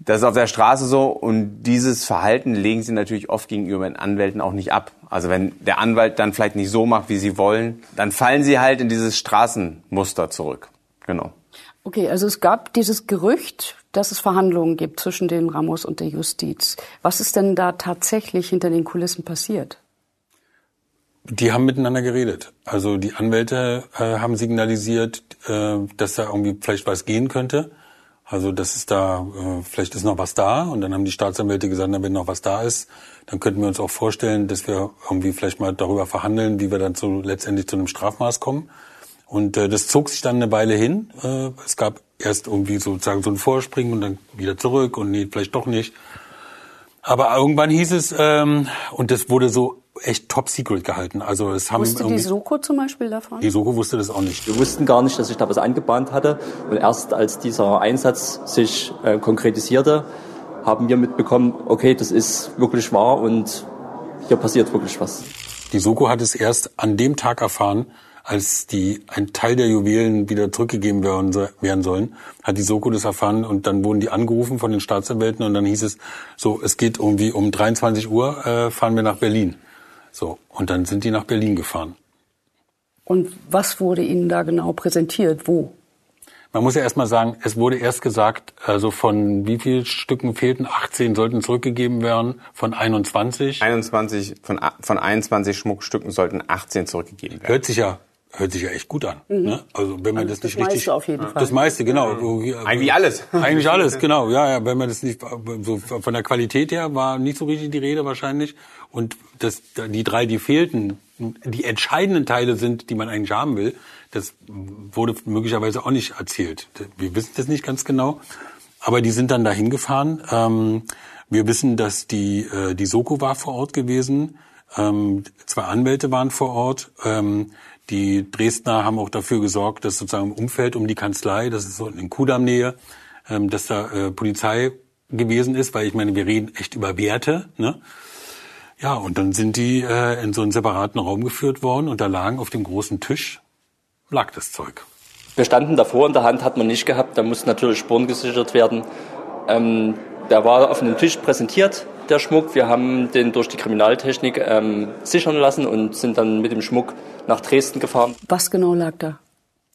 Das ist auf der Straße so und dieses Verhalten legen sie natürlich oft gegenüber den Anwälten auch nicht ab. Also wenn der Anwalt dann vielleicht nicht so macht, wie sie wollen, dann fallen sie halt in dieses Straßenmuster zurück. Genau. Okay, also es gab dieses Gerücht, dass es Verhandlungen gibt zwischen den Ramos und der Justiz. Was ist denn da tatsächlich hinter den Kulissen passiert? Die haben miteinander geredet. Also die Anwälte äh, haben signalisiert, äh, dass da irgendwie vielleicht was gehen könnte. Also das ist da, äh, vielleicht ist noch was da. Und dann haben die Staatsanwälte gesagt, na, wenn noch was da ist, dann könnten wir uns auch vorstellen, dass wir irgendwie vielleicht mal darüber verhandeln, wie wir dann zu, letztendlich zu einem Strafmaß kommen. Und äh, das zog sich dann eine Weile hin. Äh, es gab erst irgendwie sozusagen so ein Vorspringen und dann wieder zurück und nee, vielleicht doch nicht. Aber irgendwann hieß es, ähm, und das wurde so echt top secret gehalten. Also es haben wusste die Soko zum Beispiel davon? Die Soko wusste das auch nicht. Wir wussten gar nicht, dass sich da was angebahnt hatte. Und erst als dieser Einsatz sich äh, konkretisierte, haben wir mitbekommen, okay, das ist wirklich wahr und hier passiert wirklich was. Die Soko hat es erst an dem Tag erfahren, als die ein Teil der Juwelen wieder zurückgegeben werden, werden sollen, hat die Soko das erfahren und dann wurden die angerufen von den Staatsanwälten und dann hieß es so, es geht irgendwie um 23 Uhr, äh, fahren wir nach Berlin. So, und dann sind die nach Berlin gefahren. Und was wurde Ihnen da genau präsentiert? Wo? man muss ja erstmal sagen, es wurde erst gesagt, also von wie viel Stücken fehlten? 18 sollten zurückgegeben werden, von 21. 21, von, von 21 Schmuckstücken sollten 18 zurückgegeben werden. Hört sich ja hört sich ja echt gut an. Mhm. Ne? Also wenn man also das, das nicht meiste richtig, auf jeden Fall. das meiste genau. Eigentlich alles. Eigentlich alles, genau. Ja, ja. Wenn man das nicht so von der Qualität her war nicht so richtig die Rede wahrscheinlich. Und das, die drei, die fehlten, die entscheidenden Teile sind, die man eigentlich haben will. Das wurde möglicherweise auch nicht erzählt. Wir wissen das nicht ganz genau. Aber die sind dann dahin gefahren. Ähm, wir wissen, dass die äh, die Soko war vor Ort gewesen. Ähm, zwei Anwälte waren vor Ort. Ähm, die Dresdner haben auch dafür gesorgt, dass sozusagen im Umfeld um die Kanzlei, das ist so in Kudamm-Nähe, ähm, dass da äh, Polizei gewesen ist, weil ich meine, wir reden echt über Werte. Ne? Ja, und dann sind die äh, in so einen separaten Raum geführt worden und da lagen auf dem großen Tisch, lag das Zeug. Wir standen davor, in der Hand hat man nicht gehabt, da mussten natürlich Spuren gesichert werden. Ähm, der war auf einem Tisch präsentiert, der Schmuck. Wir haben den durch die Kriminaltechnik ähm, sichern lassen und sind dann mit dem Schmuck nach Dresden gefahren. Was genau lag da?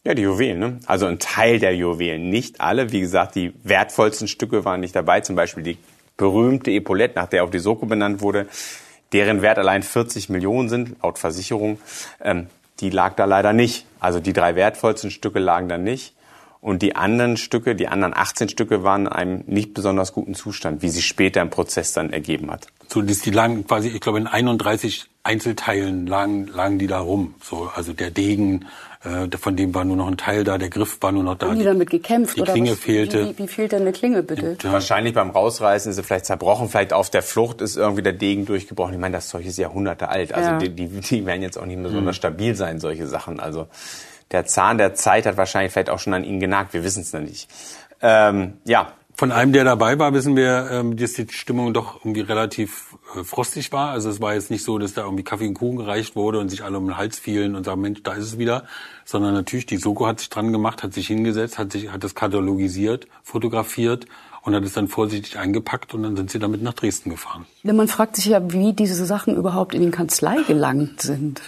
Ja, die Juwelen, ne? Also ein Teil der Juwelen. Nicht alle. Wie gesagt, die wertvollsten Stücke waren nicht dabei. Zum Beispiel die berühmte Epaulette, nach der auch die Soko benannt wurde, deren Wert allein 40 Millionen sind, laut Versicherung. Ähm, die lag da leider nicht. Also die drei wertvollsten Stücke lagen da nicht. Und die anderen Stücke, die anderen 18 Stücke waren in einem nicht besonders guten Zustand, wie sich später im Prozess dann ergeben hat. So, die, die lagen quasi, ich glaube, in 31 Einzelteilen lagen, lagen die da rum. So, also der Degen, äh, von dem war nur noch ein Teil da, der Griff war nur noch da. Haben die damit gekämpft? Die oder Klinge was? fehlte. Wie, wie, wie fehlt denn eine Klinge, bitte? Ja, wahrscheinlich beim Rausreißen ist sie vielleicht zerbrochen, vielleicht auf der Flucht ist irgendwie der Degen durchgebrochen. Ich meine, das Zeug ist Jahrhunderte alt. Also Ja. die, die, die werden jetzt auch nicht mehr besonders stabil sein, solche Sachen. Also der Zahn der Zeit hat wahrscheinlich vielleicht auch schon an ihnen genagt. Wir wissen es noch nicht. Ähm, ja, Von einem, der dabei war, wissen wir, ähm, dass die Stimmung doch irgendwie relativ äh, frostig war. Also es war jetzt nicht so, dass da irgendwie Kaffee und Kuchen gereicht wurde und sich alle um den Hals fielen und sagen, Mensch, da ist es wieder. Sondern natürlich, die Soko hat sich dran gemacht, hat sich hingesetzt, hat sich, hat das katalogisiert, fotografiert und hat es dann vorsichtig eingepackt und dann sind sie damit nach Dresden gefahren. Ja, Man fragt sich ja, wie diese Sachen überhaupt in den Kanzlei gelangt sind.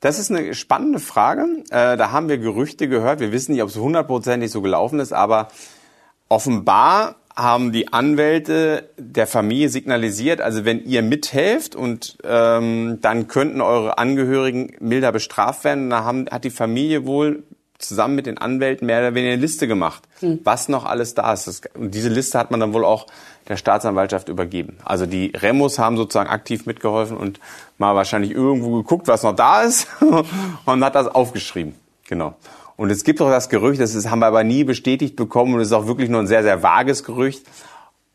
Das ist eine spannende Frage. Äh, da haben wir Gerüchte gehört. Wir wissen nicht, ob es hundertprozentig so gelaufen ist, aber offenbar haben die Anwälte der Familie signalisiert, also wenn ihr mithelft und ähm, dann könnten eure Angehörigen milder bestraft werden. Da haben, hat die Familie wohl zusammen mit den Anwälten mehr oder weniger eine Liste gemacht, was noch alles da ist. Das, und diese Liste hat man dann wohl auch der Staatsanwaltschaft übergeben. Also die Remos haben sozusagen aktiv mitgeholfen und mal wahrscheinlich irgendwo geguckt, was noch da ist und hat das aufgeschrieben. Genau. Und es gibt auch das Gerücht, das ist, haben wir aber nie bestätigt bekommen und es ist auch wirklich nur ein sehr, sehr vages Gerücht.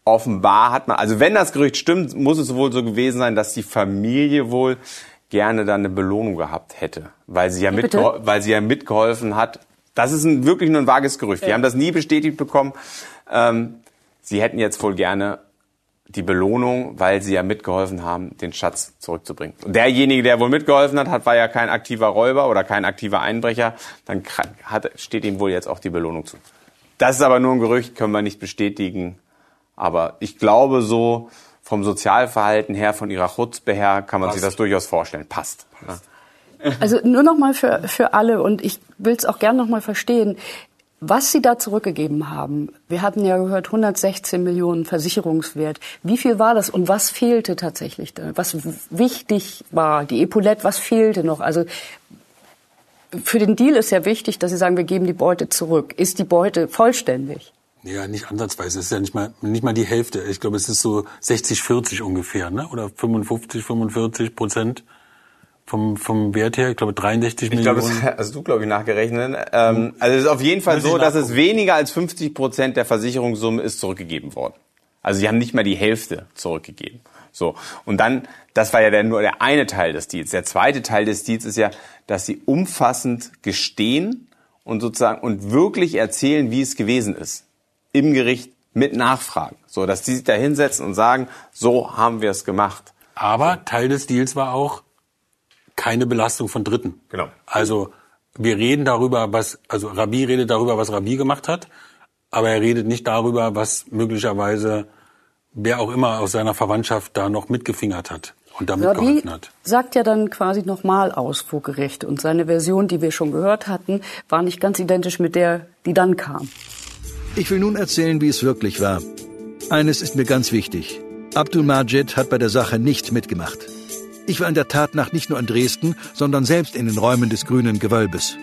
Offenbar hat man, also wenn das Gerücht stimmt, muss es wohl so gewesen sein, dass die Familie wohl gerne dann eine Belohnung gehabt hätte, weil sie ja, Wie bitte? mitgeho weil sie ja mitgeholfen hat. Das ist ein, wirklich nur ein vages Gerücht. Wir haben das nie bestätigt bekommen. Ähm, sie hätten jetzt wohl gerne die Belohnung, weil sie ja mitgeholfen haben, den Schatz zurückzubringen. Und derjenige, der wohl mitgeholfen hat, hat war ja kein aktiver Räuber oder kein aktiver Einbrecher. Dann hat, steht ihm wohl jetzt auch die Belohnung zu. Das ist aber nur ein Gerücht, können wir nicht bestätigen. Aber ich glaube so vom Sozialverhalten her, von ihrer Chutzpe her, kann man sich das durchaus vorstellen. Passt. Ja. Also nur noch mal für, für alle und ich will es auch gern noch mal verstehen, was Sie da zurückgegeben haben. Wir hatten ja gehört 116 Millionen Versicherungswert. Wie viel war das und was fehlte tatsächlich da? Was wichtig war, die Epaulette, was fehlte noch? Also für den Deal ist ja wichtig, dass Sie sagen, wir geben die Beute zurück. Ist die Beute vollständig? Ja, nicht ansatzweise. Es ist ja nicht mal, nicht mal die Hälfte. Ich glaube, es ist so 60, 40 ungefähr, ne? Oder 55, 45 Prozent vom, vom Wert her. Ich glaube, 63 Ich glaube, Millionen. das hast du, glaube ich, nachgerechnet. Ähm, also es ist auf jeden Fall ich so, dass es weniger als 50 Prozent der Versicherungssumme ist zurückgegeben worden. Also sie haben nicht mal die Hälfte zurückgegeben. So. Und dann, das war ja der, nur der eine Teil des Deals. Der zweite Teil des Deals ist ja, dass sie umfassend gestehen und sozusagen und wirklich erzählen, wie es gewesen ist. Im Gericht mit Nachfragen. So, dass die sich da hinsetzen und sagen, so haben wir es gemacht. Aber Teil des Deals war auch keine Belastung von Dritten. Genau. Also wir reden darüber, was, also Rabi redet darüber, was Rabi gemacht hat, aber er redet nicht darüber, was möglicherweise wer auch immer aus seiner Verwandtschaft da noch mitgefingert hat. und damit Rabi geholfen hat. sagt ja dann quasi nochmal aus vor Gericht. Und seine Version, die wir schon gehört hatten, war nicht ganz identisch mit der, die dann kam. Ich will nun erzählen, wie es wirklich war. Eines ist mir ganz wichtig. Abdul Majid hat bei der Sache nicht mitgemacht. Ich war in der Tat nach nicht nur in Dresden, sondern selbst in den Räumen des grünen Gewölbes.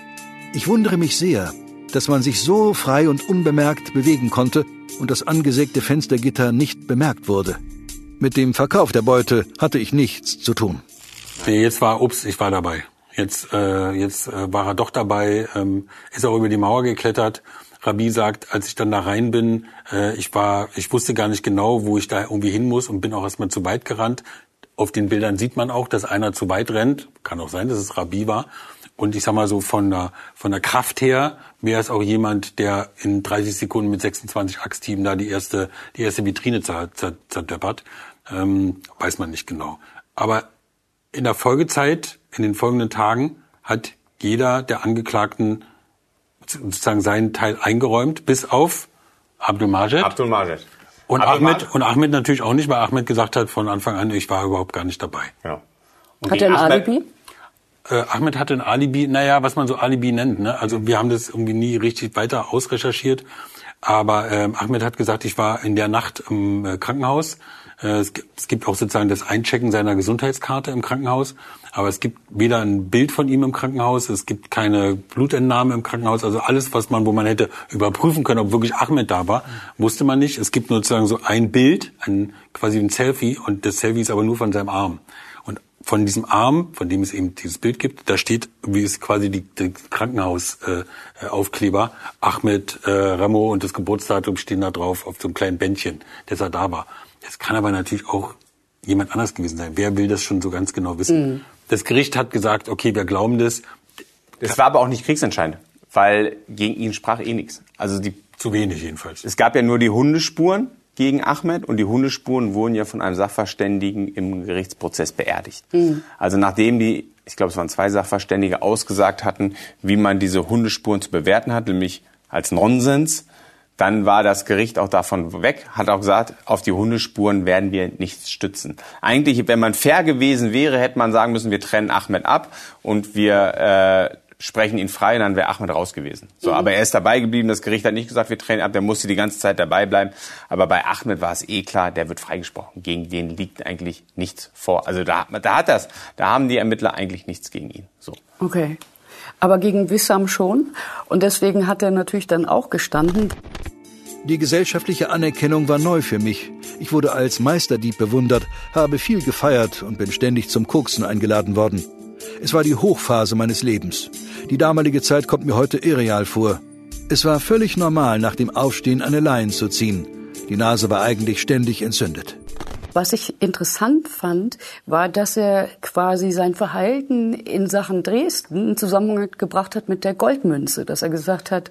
Ich wundere mich sehr, dass man sich so frei und unbemerkt bewegen konnte und das angesägte Fenstergitter nicht bemerkt wurde. Mit dem Verkauf der Beute hatte ich nichts zu tun. Nee, jetzt war, ups, ich war dabei. Jetzt, äh, jetzt äh, war er doch dabei, ähm, ist auch über die Mauer geklettert. Rabi sagt, als ich dann da rein bin, äh, ich war, ich wusste gar nicht genau, wo ich da irgendwie hin muss und bin auch erstmal zu weit gerannt. Auf den Bildern sieht man auch, dass einer zu weit rennt. Kann auch sein, dass es Rabi war. Und ich sag mal so von der, von der Kraft her wäre es auch jemand, der in 30 Sekunden mit 26 Axtteam da die erste, die erste Vitrine zerdeppert. Ähm, weiß man nicht genau. Aber in der Folgezeit, in den folgenden Tagen, hat jeder der Angeklagten sozusagen seinen Teil eingeräumt, bis auf Abdul Majed. Abdul Majed. Und Abdul Ahmed, und Ahmed natürlich auch nicht, weil Ahmed gesagt hat von Anfang an, ich war überhaupt gar nicht dabei. Ja. Und Hat er ein Ahmed- Alibi? Äh, Ahmed hatte ein Alibi, naja, was man so Alibi nennt. Ne? Also wir haben das irgendwie nie richtig weiter ausrecherchiert. Aber ähm, Ahmed hat gesagt, ich war in der Nacht im äh, Krankenhaus. Äh, es, gibt, auch sozusagen das Einchecken seiner Gesundheitskarte im Krankenhaus. Aber es gibt weder ein Bild von ihm im Krankenhaus, es gibt keine Blutentnahme im Krankenhaus. Also alles, was man, wo man hätte überprüfen können, ob wirklich Ahmed da war, wusste man nicht. Es gibt nur sozusagen so ein Bild, ein, quasi ein Selfie. Und das Selfie ist aber nur von seinem Arm. Und von diesem Arm, von dem es eben dieses Bild gibt, da steht, wie es quasi die, die Krankenhausaufkleber, äh, Ahmed äh, Ramo und das Geburtsdatum stehen da drauf auf so einem kleinen Bändchen, dass er da war. Das kann aber natürlich auch jemand anders gewesen sein. Wer will das schon so ganz genau wissen? Das Gericht hat gesagt, okay, wir glauben das, Das war aber auch nicht kriegsentscheidend, weil gegen ihn sprach eh nichts. Also die, zu wenig jedenfalls. es gab ja nur die Hundespuren gegen Ahmed und die Hundespuren wurden ja von einem Sachverständigen im Gerichtsprozess beerdigt. Also nachdem die, ich glaube, es waren zwei Sachverständige, ausgesagt hatten, wie man diese Hundespuren zu bewerten hat, nämlich als Nonsens, dann war das Gericht auch davon weg, hat auch gesagt, auf die Hundespuren werden wir nichts stützen. Eigentlich, wenn man fair gewesen wäre, hätte man sagen müssen, wir trennen Ahmed ab und wir äh, sprechen ihn frei, dann wäre Ahmed raus gewesen. So, aber er ist dabei geblieben. Das Gericht hat nicht gesagt, wir trennen ab. Der musste die ganze Zeit dabei bleiben. Aber bei Ahmed war es eh klar, der wird freigesprochen. Gegen den liegt eigentlich nichts vor. Also da, da hat das, da haben die Ermittler eigentlich nichts gegen ihn. So. Okay. Aber gegen Wissam schon. Und deswegen hat er natürlich dann auch gestanden. Die gesellschaftliche Anerkennung war neu für mich. Ich wurde als Meisterdieb bewundert, habe viel gefeiert und bin ständig zum Koksen eingeladen worden. Es war die Hochphase meines Lebens. Die damalige Zeit kommt mir heute irreal vor. Es war völlig normal, nach dem Aufstehen eine Leine zu ziehen. Die Nase war eigentlich ständig entzündet. Was ich interessant fand, war, dass er quasi sein Verhalten in Sachen Dresden in Zusammenhang gebracht hat mit der Goldmünze. Dass er gesagt hat,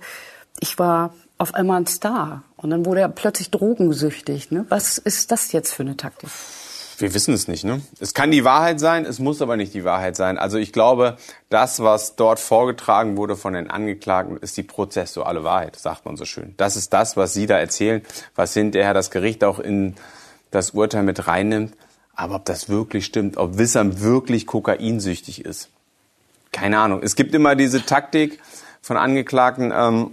ich war auf einmal ein Star. Und dann wurde er plötzlich drogensüchtig. Ne? Was ist das jetzt für eine Taktik? Wir wissen es nicht, ne? Es kann die Wahrheit sein, es muss aber nicht die Wahrheit sein. Also ich glaube, das, was dort vorgetragen wurde von den Angeklagten, ist die prozessuale Wahrheit, sagt man so schön. Das ist das, was Sie da erzählen, was hinterher das Gericht auch in das Urteil mit reinnimmt. Aber ob das wirklich stimmt, ob Wissam wirklich kokainsüchtig ist, keine Ahnung. Es gibt immer diese Taktik von Angeklagten, ähm,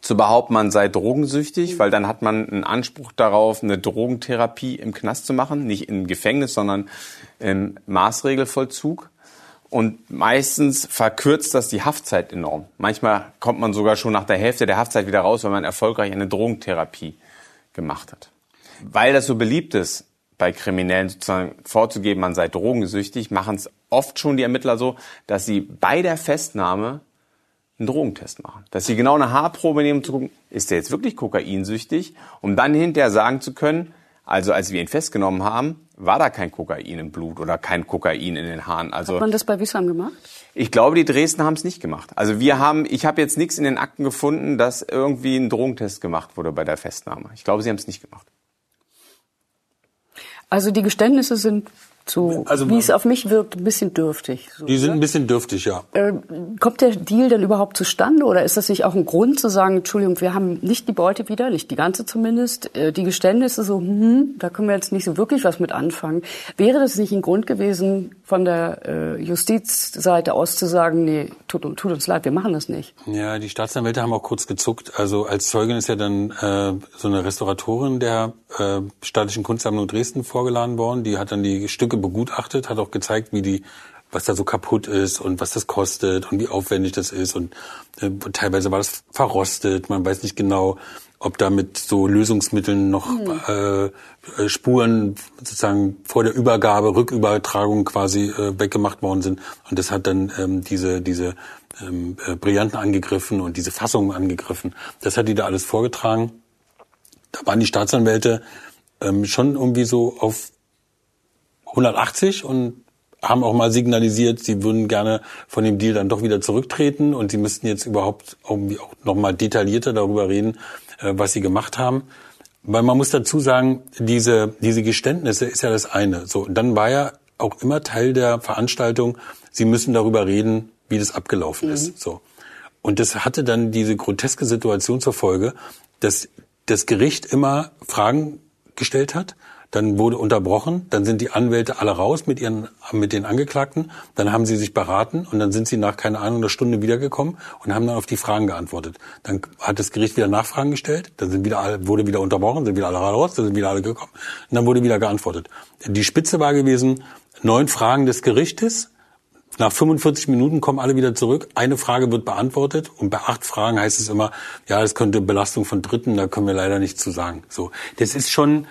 zu behaupten, man sei drogensüchtig, weil dann hat man einen Anspruch darauf, eine Drogentherapie im Knast zu machen, nicht im Gefängnis, sondern im Maßregelvollzug. Und meistens verkürzt das die Haftzeit enorm. Manchmal kommt man sogar schon nach der Hälfte der Haftzeit wieder raus, wenn man erfolgreich eine Drogentherapie gemacht hat. Weil das so beliebt ist, bei Kriminellen sozusagen vorzugeben, man sei drogensüchtig, machen es oft schon die Ermittler so, dass sie bei der Festnahme einen Drogentest machen. Dass sie genau eine Haarprobe nehmen, um zu gucken, ist der jetzt wirklich kokainsüchtig, um dann hinterher sagen zu können, also als wir ihn festgenommen haben, war da kein Kokain im Blut oder kein Kokain in den Haaren. Also Hat man das bei Wissam gemacht? ich glaube, die Dresden haben es nicht gemacht. Also wir haben, ich habe jetzt nichts in den Akten gefunden, dass irgendwie ein Drogentest gemacht wurde bei der Festnahme. Ich glaube, sie haben es nicht gemacht. Also die Geständnisse sind So, also, wie es auf mich wirkt, ein bisschen dürftig. So, die sind ein bisschen dürftig, ja. Äh, kommt der Deal denn überhaupt zustande oder ist das nicht auch ein Grund zu sagen, Entschuldigung, wir haben nicht die Beute wieder, nicht die ganze zumindest, äh, die Geständnisse so, hm, da können wir jetzt nicht so wirklich was mit anfangen. Wäre das nicht ein Grund gewesen, von der äh, Justizseite aus zu sagen, nee, tut, tut, uns leid, wir machen das nicht? Ja, die Staatsanwälte haben auch kurz gezuckt. Also als Zeugin ist ja dann so eine Restauratorin der Staatlichen Kunstsammlung Dresden vorgeladen worden. Die hat dann die Stücke begutachtet, hat auch gezeigt, wie die was da so kaputt ist und was das kostet und wie aufwendig das ist und äh, teilweise war das verrostet, man weiß nicht genau, ob da mit so Lösungsmitteln noch mhm. äh, Spuren sozusagen vor der Übergabe, Rückübertragung quasi äh, weggemacht worden sind und das hat dann ähm, diese diese ähm, äh, Brillanten angegriffen und diese Fassungen angegriffen. Das hat die da alles vorgetragen. Da waren die Staatsanwälte ähm, schon irgendwie so auf 180 und haben auch mal signalisiert, sie würden gerne von dem Deal dann doch wieder zurücktreten und sie müssten jetzt überhaupt irgendwie auch noch mal detaillierter darüber reden, äh, was sie gemacht haben. Weil man muss dazu sagen, diese, diese Geständnisse ist ja das eine. So, dann war ja auch immer Teil der Veranstaltung, sie müssen darüber reden, wie das abgelaufen mhm. ist. So. Und das hatte dann diese groteske Situation zur Folge, dass das Gericht immer Fragen gestellt hat dann wurde unterbrochen, dann sind die Anwälte alle raus mit ihren, mit den Angeklagten, dann haben sie sich beraten und dann sind sie nach, keine Ahnung, einer Stunde wiedergekommen und haben dann auf die Fragen geantwortet. Dann hat das Gericht wieder Nachfragen gestellt, dann sind wieder alle, wurde wieder unterbrochen, sind wieder alle raus, dann sind wieder alle gekommen und dann wurde wieder geantwortet. Die Spitze war gewesen, neun Fragen des Gerichtes, nach 45 Minuten kommen alle wieder zurück. Eine Frage wird beantwortet und bei acht Fragen heißt es immer, ja, es könnte Belastung von Dritten, da können wir leider nichts zu sagen. So, das ist schon,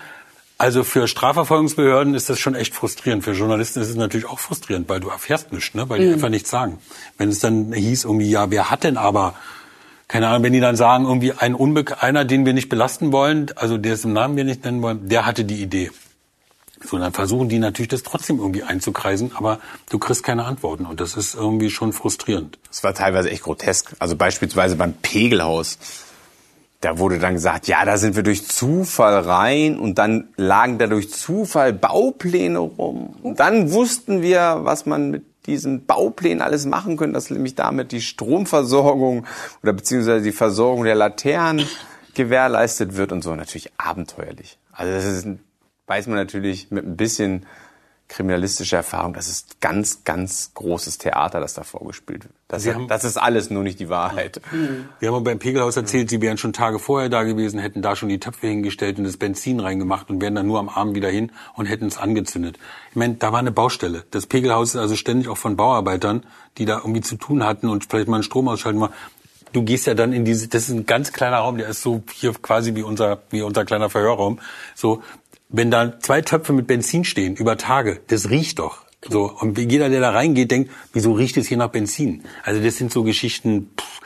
also für Strafverfolgungsbehörden ist das schon echt frustrierend. Für Journalisten ist es natürlich auch frustrierend, weil du erfährst nichts, ne? weil die mhm. einfach nichts sagen. Wenn es dann hieß irgendwie, ja, wer hat denn aber, keine Ahnung, wenn die dann sagen, irgendwie ein Unbe einer, den wir nicht belasten wollen, also dessen Namen wir nicht nennen wollen, der hatte die Idee. So, dann versuchen die natürlich das trotzdem irgendwie einzukreisen, aber du kriegst keine Antworten und das ist irgendwie schon frustrierend. Das war teilweise echt grotesk. Also beispielsweise beim Pegelhaus da wurde dann gesagt, ja, da sind wir durch Zufall rein und dann lagen da durch Zufall Baupläne rum. Und dann wussten wir, was man mit diesen Bauplänen alles machen können, dass nämlich damit die Stromversorgung oder beziehungsweise die Versorgung der Laternen gewährleistet wird und so. Natürlich abenteuerlich. Also das ist, weiß man natürlich mit ein bisschen kriminalistische Erfahrung, das ist ganz, ganz großes Theater, das da vorgespielt wird. Das, ist, das ist alles, nur nicht die Wahrheit. Wir haben beim Pegelhaus erzählt, sie wären schon Tage vorher da gewesen, hätten da schon die Töpfe hingestellt und das Benzin reingemacht und wären dann nur am Abend wieder hin und hätten es angezündet. Ich meine, da war eine Baustelle. Das Pegelhaus ist also ständig auch von Bauarbeitern, die da irgendwie zu tun hatten und vielleicht mal einen Strom ausschalten. Du gehst ja dann in diese, das ist ein ganz kleiner Raum, der ist so hier quasi wie unser, wie unser kleiner Verhörraum. So, wenn da zwei Töpfe mit Benzin stehen über Tage, das riecht doch. So und jeder, der da reingeht, denkt, wieso riecht es hier nach Benzin? Also das sind so Geschichten. Pff.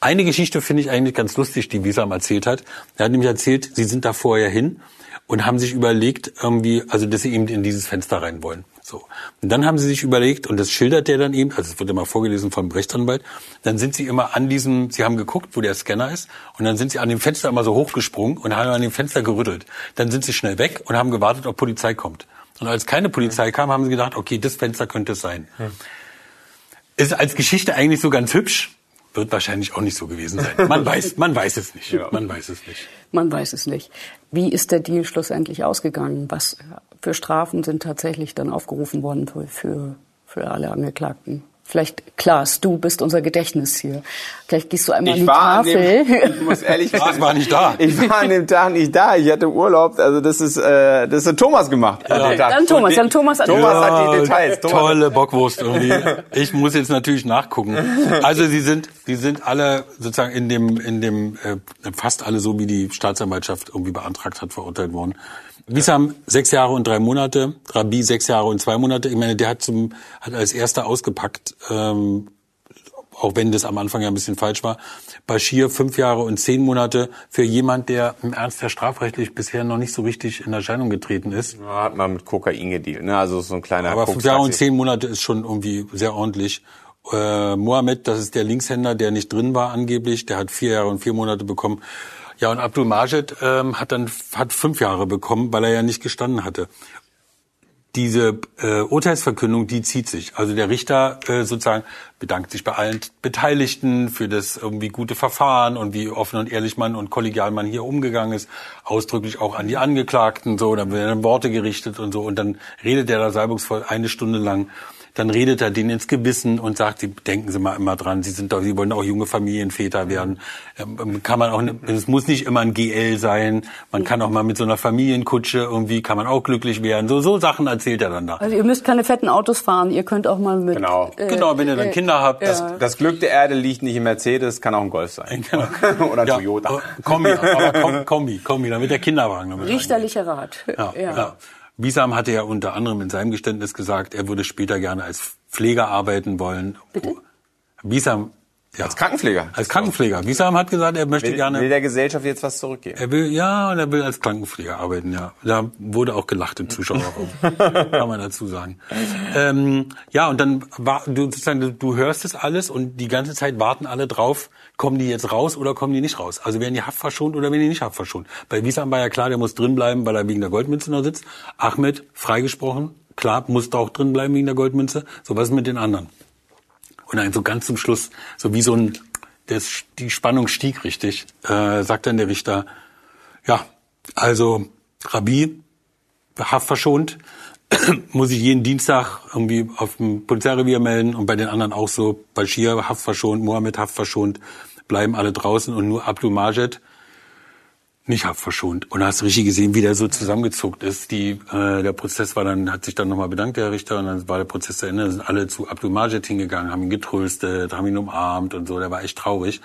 Eine Geschichte finde ich eigentlich ganz lustig, die Wiesam erzählt hat. Er hat nämlich erzählt, sie sind da vorher hin und haben sich überlegt, irgendwie, also dass sie eben in dieses Fenster rein wollen. So. Und dann haben sie sich überlegt, und das schildert der dann eben, also es wird immer vorgelesen vom Rechtsanwalt, dann sind sie immer an diesem, sie haben geguckt, wo der Scanner ist, und dann sind sie an dem Fenster immer so hochgesprungen und haben an dem Fenster gerüttelt. Dann sind sie schnell weg und haben gewartet, ob Polizei kommt. Und als keine Polizei kam, haben sie gedacht, okay, das Fenster könnte es sein. Hm. Ist als Geschichte eigentlich so ganz hübsch, wird wahrscheinlich auch nicht so gewesen sein. Man weiß, man weiß es nicht. Man weiß es nicht. Man weiß es nicht. Wie ist der Deal schlussendlich ausgegangen? Was für Strafen sind tatsächlich dann aufgerufen worden für, für alle Angeklagten? Vielleicht, Klaas, du bist unser Gedächtnis hier. Vielleicht gehst du einmal ich an die Tafel. Dem, ich muss ehrlich Klaas war nicht da. Ich war an dem Tag nicht da. Ich hatte Urlaub. Also das ist, äh, das hat Thomas gemacht. Ja. Dann Thomas, dann Thomas. Thomas ja, hat die Details. Thomas. Tolle Bockwurst irgendwie. Ich muss jetzt natürlich nachgucken. Also sie sind, sie sind alle sozusagen in dem, in dem, äh, fast alle so wie die Staatsanwaltschaft irgendwie beantragt hat, verurteilt worden. Wissam sechs Jahre und drei Monate, Rabi sechs Jahre und zwei Monate. Ich meine, der hat zum hat als erster ausgepackt, ähm, auch wenn das am Anfang ja ein bisschen falsch war. Bashir fünf Jahre und zehn Monate für jemand, der im Ernst der strafrechtlich bisher noch nicht so richtig in Erscheinung getreten ist. Ja, hat man mit Kokain gedealt, ne? Also so ein kleiner. Aber fünf Jahre und zehn Monate ist schon irgendwie sehr ordentlich. Äh, Mohammed, das ist der Linkshänder, der nicht drin war angeblich, der hat vier Jahre und vier Monate bekommen. Ja, und Abdul Majid ähm, hat dann hat fünf Jahre bekommen, weil er ja nicht gestanden hatte. diese äh, Urteilsverkündung, die zieht sich. Also der Richter äh, sozusagen bedankt sich bei allen Beteiligten für das irgendwie gute Verfahren und wie offen und ehrlich man und kollegial man hier umgegangen ist, ausdrücklich auch an die Angeklagten so, dann werden Worte gerichtet und so und dann redet er da salbungsvoll eine Stunde lang dann redet er denen ins Gewissen und sagt, sie denken Sie mal immer dran, Sie sind doch, Sie wollen auch junge Familienväter werden. Ähm, kann man auch, es muss nicht immer ein GL sein. Man kann auch mal mit so einer Familienkutsche irgendwie kann man auch glücklich werden. So, so Sachen erzählt er dann da. Also ihr müsst keine fetten Autos fahren. Ihr könnt auch mal mit. Genau. Äh, genau, wenn ihr dann äh, Kinder habt. Das, das, Glück der Erde liegt nicht im Mercedes, kann auch ein Golf sein. Genau. Oder ein ja, Toyota. Kombi, aber Kombi, Kombi, damit der Kinderwagen. Damit Richterlicher Rat. ja. ja. ja. Wiesam hatte ja unter anderem in seinem Geständnis gesagt, er würde später gerne als Pfleger arbeiten wollen. Bitte? Wiesam ja. Als Krankenpfleger. Als Krankenpfleger. Wiesam hat gesagt, er möchte will, gerne. Will der Gesellschaft jetzt was zurückgeben? Er will, ja, und er will als Krankenpfleger arbeiten, ja. Da wurde auch gelacht im Zuschauerraum. kann man dazu sagen. Ähm, ja, und dann war, du, sozusagen, du hörst es alles und die ganze Zeit warten alle drauf, kommen die jetzt raus oder kommen die nicht raus? Also werden die haftverschont oder werden die nicht haftverschont? Bei Wiesam war ja klar, der muss drinbleiben, weil er wegen der Goldmünze noch sitzt. Ahmed, freigesprochen, klar, musste auch drinbleiben wegen der Goldmünze. So was mit den anderen? Und dann so ganz zum Schluss, so wie so ein, das, die Spannung stieg richtig, äh, sagt dann der Richter, ja, also Rabi, haftverschont, muss ich jeden Dienstag irgendwie auf dem Polizeirevier melden und bei den anderen auch so, Bashir haftverschont, Mohammed haftverschont, bleiben alle draußen und nur Abdul Majed nicht haftverschont. Und da hast richtig gesehen, wie der so zusammengezuckt ist. Die, äh, der Prozess war dann, hat sich dann nochmal bedankt, der Richter, und dann war der Prozess zu Ende. Dann sind alle zu Abdul Majid hingegangen, haben ihn getröstet, haben ihn umarmt und so. Der war echt traurig,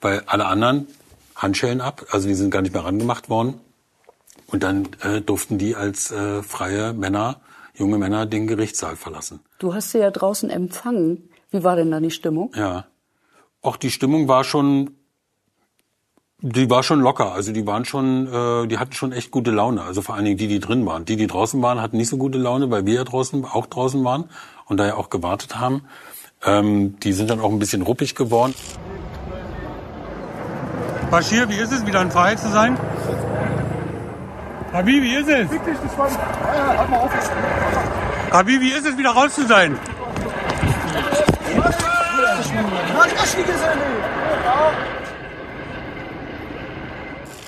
weil alle anderen Handschellen ab, also die sind gar nicht mehr rangemacht worden. Und dann äh, durften die als äh, freie Männer, junge Männer, den Gerichtssaal verlassen. Du hast sie ja draußen empfangen. Wie war denn da die Stimmung? Ja. Auch die Stimmung war schon die war schon locker, also die waren schon, äh, die hatten schon echt gute Laune. Also vor allen Dingen die, die drin waren. Die, die draußen waren, hatten nicht so gute Laune, weil wir ja draußen auch draußen waren und da ja auch gewartet haben. Ähm, die sind dann auch ein bisschen ruppig geworden. Bashir, wie ist es, wieder in Freiheit zu sein? Habibi, wie ist es? Habibi, wie ist es, wieder raus zu sein?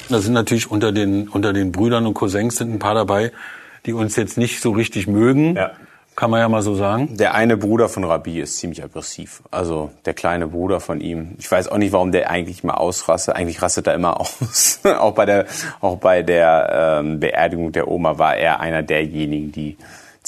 Da sind natürlich unter den, unter den Brüdern und Cousins sind ein paar dabei, die uns jetzt nicht so richtig mögen. Ja. Kann man ja mal so sagen. Der eine Bruder von Rabi ist ziemlich aggressiv. Also der kleine Bruder von ihm. Ich weiß auch nicht, warum der eigentlich mal ausrastet. Eigentlich rastet er immer aus. auch bei der, auch bei der ähm, Beerdigung der Oma war er einer derjenigen, die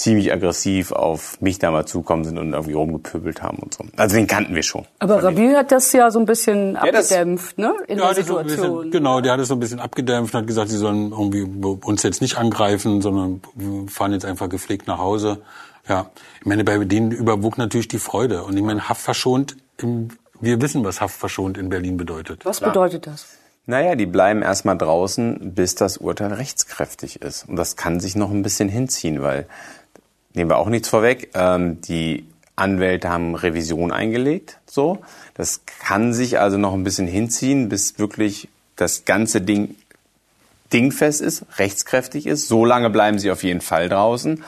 ziemlich aggressiv auf mich da mal zukommen sind und irgendwie rumgepöbelt haben und so. Also den kannten wir schon. Aber Rabi hat das ja so ein bisschen ja, abgedämpft, ne? In der Situation. So bisschen, genau, der hat es so ein bisschen abgedämpft und hat gesagt, sie sollen irgendwie uns jetzt nicht angreifen, sondern wir fahren jetzt einfach gepflegt nach Hause. Ja, ich meine, bei denen überwog natürlich die Freude. Und ich meine, haftverschont, wir wissen, was haftverschont in Berlin bedeutet. Was Klar. bedeutet das? Naja, die bleiben erstmal draußen, bis das Urteil rechtskräftig ist. Und das kann sich noch ein bisschen hinziehen, weil nehmen wir auch nichts vorweg. Ähm, die Anwälte haben Revision eingelegt. So, das kann sich also noch ein bisschen hinziehen, bis wirklich das ganze Ding dingfest ist, rechtskräftig ist. So lange bleiben sie auf jeden Fall draußen.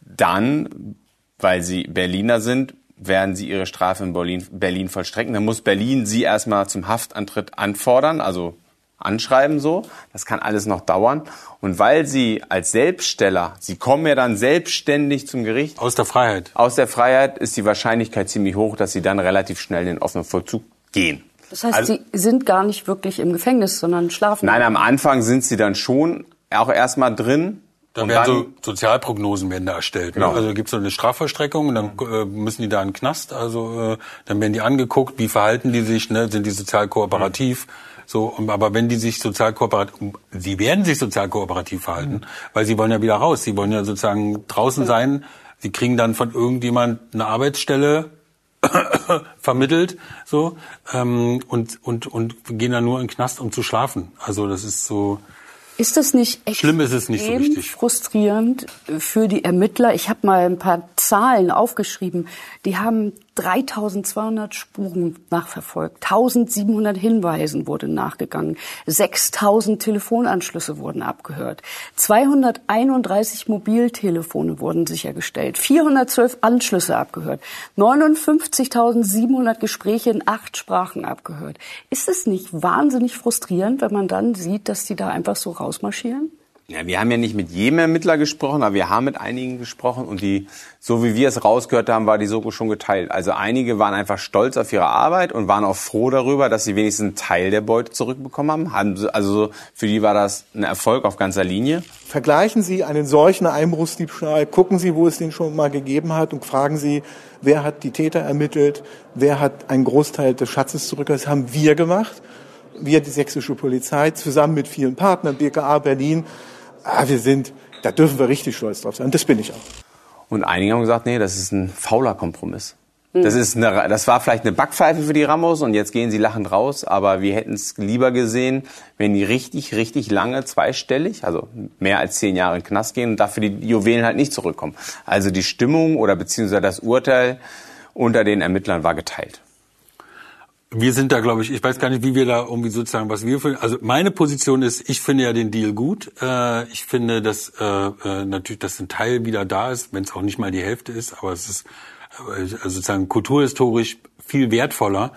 Dann, weil sie Berliner sind, werden sie ihre Strafe in Berlin, Berlin vollstrecken. Dann muss Berlin sie erstmal zum Haftantritt anfordern, also anschreiben so. Das kann alles noch dauern. Und weil sie als Selbststeller, sie kommen ja dann selbstständig zum Gericht. Aus der Freiheit. Aus der Freiheit ist die Wahrscheinlichkeit ziemlich hoch, dass sie dann relativ schnell in den offenen Vollzug gehen. Das heißt, also, sie sind gar nicht wirklich im Gefängnis, sondern schlafen. Nein, am Anfang sind sie dann schon auch erstmal drin. Dann werden dann, so Sozialprognosen werden da erstellt. Ne? Genau. Ne? Also gibt es so eine Strafvollstreckung und dann äh, müssen die da in den Knast. Also äh, dann werden die angeguckt, wie verhalten die sich, ne? sind die sozial kooperativ. Mhm so, aber wenn die sich sozial kooperativ, sie werden sich sozial kooperativ verhalten, mhm. weil sie wollen ja wieder raus. Sie wollen ja sozusagen draußen sein. Sie kriegen dann von irgendjemand eine Arbeitsstelle vermittelt, so ähm, und und und gehen dann nur in den Knast, um zu schlafen. Also das ist so. Ist das nicht echt schlimm? Ist es nicht so richtig frustrierend für die Ermittler? Ich habe mal ein paar Zahlen aufgeschrieben. Die haben 3200 Spuren nachverfolgt, 1700 Hinweisen wurde nachgegangen, 6000 Telefonanschlüsse wurden abgehört, 231 Mobiltelefone wurden sichergestellt, 412 Anschlüsse abgehört, 59.700 Gespräche in acht Sprachen abgehört. Ist es nicht wahnsinnig frustrierend, wenn man dann sieht, dass die da einfach so rausmarschieren? Ja, wir haben ja nicht mit jedem Ermittler gesprochen, aber wir haben mit einigen gesprochen und die, so wie wir es rausgehört haben, war die Soko schon geteilt. Also einige waren einfach stolz auf ihre Arbeit und waren auch froh darüber, dass sie wenigstens einen Teil der Beute zurückbekommen haben. Also für die war das ein Erfolg auf ganzer Linie. Vergleichen Sie einen solchen Einbruchsdiebstahl, gucken Sie, wo es den schon mal gegeben hat und fragen Sie, wer hat die Täter ermittelt, wer hat einen Großteil des Schatzes zurückgelassen. Das haben wir gemacht. Wir, die sächsische Polizei, zusammen mit vielen Partnern, BKA Berlin, ah, wir sind, da dürfen wir richtig stolz drauf sein. Das bin ich auch. Und einige haben gesagt, nee, das ist ein fauler Kompromiss. Das, ist eine, das war vielleicht eine Backpfeife für die Ramos und jetzt gehen sie lachend raus, aber wir hätten es lieber gesehen, wenn die richtig, richtig lange zweistellig, also mehr als zehn Jahre in den Knast gehen und dafür die Juwelen halt nicht zurückkommen. Also die Stimmung oder beziehungsweise das Urteil unter den Ermittlern war geteilt. Wir sind da, glaube ich, ich weiß gar nicht, wie wir da irgendwie sozusagen, was wir finden. Also meine Position ist, ich finde ja den Deal gut. Äh, ich finde, dass äh, äh, natürlich, dass ein Teil wieder da ist, wenn es auch nicht mal die Hälfte ist, aber es ist äh, also sozusagen kulturhistorisch viel wertvoller,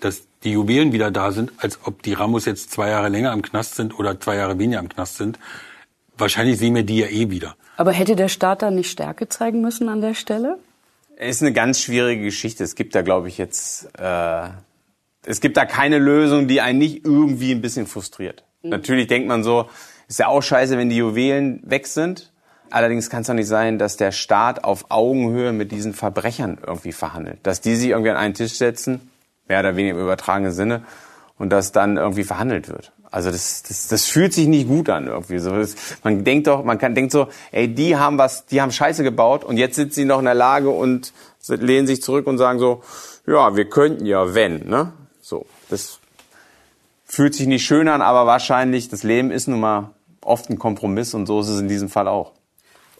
dass die Juwelen wieder da sind, als ob die Ramos jetzt zwei Jahre länger im Knast sind oder zwei Jahre weniger im Knast sind. Wahrscheinlich sehen wir die ja eh wieder. Aber hätte der Staat da nicht Stärke zeigen müssen an der Stelle? Ist eine ganz schwierige Geschichte. Es gibt da, glaube ich, jetzt äh, es gibt da keine Lösung, die einen nicht irgendwie ein bisschen frustriert. Mhm. Natürlich denkt man so, ist ja auch scheiße, wenn die Juwelen weg sind. Allerdings kann es doch nicht sein, dass der Staat auf Augenhöhe mit diesen Verbrechern irgendwie verhandelt. Dass die sich irgendwie an einen Tisch setzen, mehr oder weniger im übertragenen Sinne, und dass dann irgendwie verhandelt wird. Also das, das, das fühlt sich nicht gut an irgendwie. So, das, man denkt doch, man kann denkt so, ey, die haben was, die haben Scheiße gebaut und jetzt sind sie noch in der Lage und lehnen sich zurück und sagen so, ja, wir könnten ja, wenn, ne? So, das fühlt sich nicht schön an, aber wahrscheinlich, das Leben ist nun mal oft ein Kompromiss und so ist es in diesem Fall auch.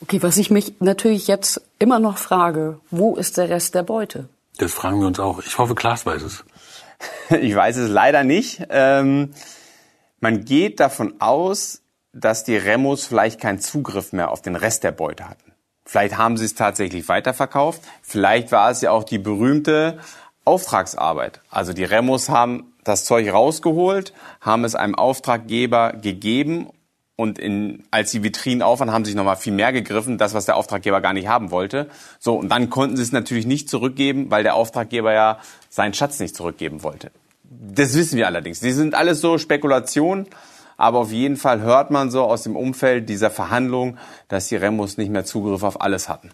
Okay, was ich mich natürlich jetzt immer noch frage, wo ist der Rest der Beute? Das fragen wir uns auch. Ich hoffe, Klaas weiß es. ich weiß es leider nicht. Ähm, man geht davon aus, dass die Remos vielleicht keinen Zugriff mehr auf den Rest der Beute hatten. Vielleicht haben sie es tatsächlich weiterverkauft. Vielleicht war es ja auch die berühmte Auftragsarbeit. Also die Remos haben das Zeug rausgeholt, haben es einem Auftraggeber gegeben und in, als die Vitrinen auf waren, haben sich nochmal viel mehr gegriffen, das, was der Auftraggeber gar nicht haben wollte. So, und dann konnten sie es natürlich nicht zurückgeben, weil der Auftraggeber ja seinen Schatz nicht zurückgeben wollte. Das wissen wir allerdings. Die sind alles so Spekulationen, aber auf jeden Fall hört man so aus dem Umfeld dieser Verhandlungen, dass die Remos nicht mehr Zugriff auf alles hatten.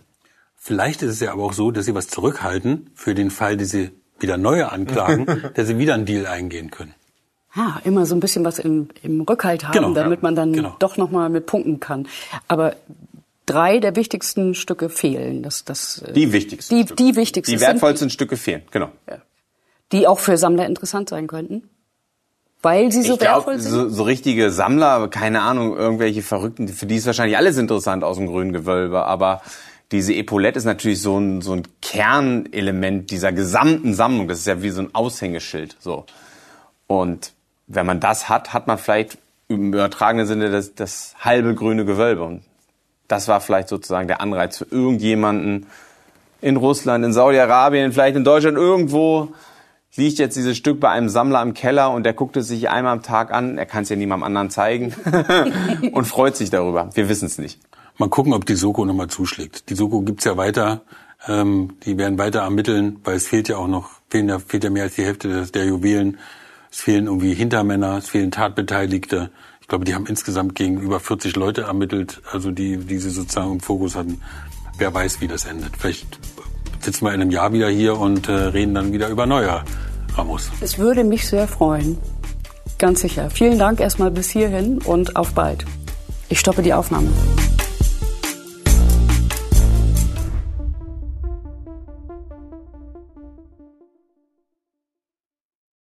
Vielleicht ist es ja aber auch so, dass sie was zurückhalten für den Fall, dass sie wieder neue anklagen, dass sie wieder einen Deal eingehen können. Ja, immer so ein bisschen was im, im Rückhalt haben, genau, damit man dann genau. doch noch mal mit punkten kann. Aber drei der wichtigsten Stücke fehlen. Das, das, äh, die wichtigsten. Die, die wichtigsten. Die wertvollsten Stücke fehlen, genau. Ja. Die auch für Sammler interessant sein könnten. Weil sie so ich glaub, wertvoll sind? So, so richtige Sammler, keine Ahnung, irgendwelche Verrückten, für die ist wahrscheinlich alles interessant aus dem grünen Gewölbe, aber diese Epaulette ist natürlich so ein, so ein Kernelement dieser gesamten Sammlung. Das ist ja wie so ein Aushängeschild. So. Und wenn man das hat, hat man vielleicht im übertragenen Sinne das, das halbe grüne Gewölbe. Und das war vielleicht sozusagen der Anreiz für irgendjemanden in Russland, in Saudi-Arabien, vielleicht in Deutschland irgendwo liegt jetzt dieses Stück bei einem Sammler im Keller und der guckt es sich einmal am Tag an, er kann es ja niemandem anderen zeigen und freut sich darüber. Wir wissen es nicht. Mal gucken, ob die Soko nochmal zuschlägt. Die Soko gibt's ja weiter. Ähm, die werden weiter ermitteln, weil es fehlt ja auch noch, fehlen ja, fehlt ja mehr als die Hälfte der, der Juwelen. Es fehlen irgendwie Hintermänner, es fehlen Tatbeteiligte. Ich glaube, die haben insgesamt gegen über 40 Leute ermittelt, also die, die sie sozusagen im Fokus hatten. Wer weiß, wie das endet. Vielleicht sitzen wir in einem Jahr wieder hier und äh, reden dann wieder über neue Ramos. Es würde mich sehr freuen. Ganz sicher. Vielen Dank erstmal bis hierhin und auf bald. Ich stoppe die Aufnahme.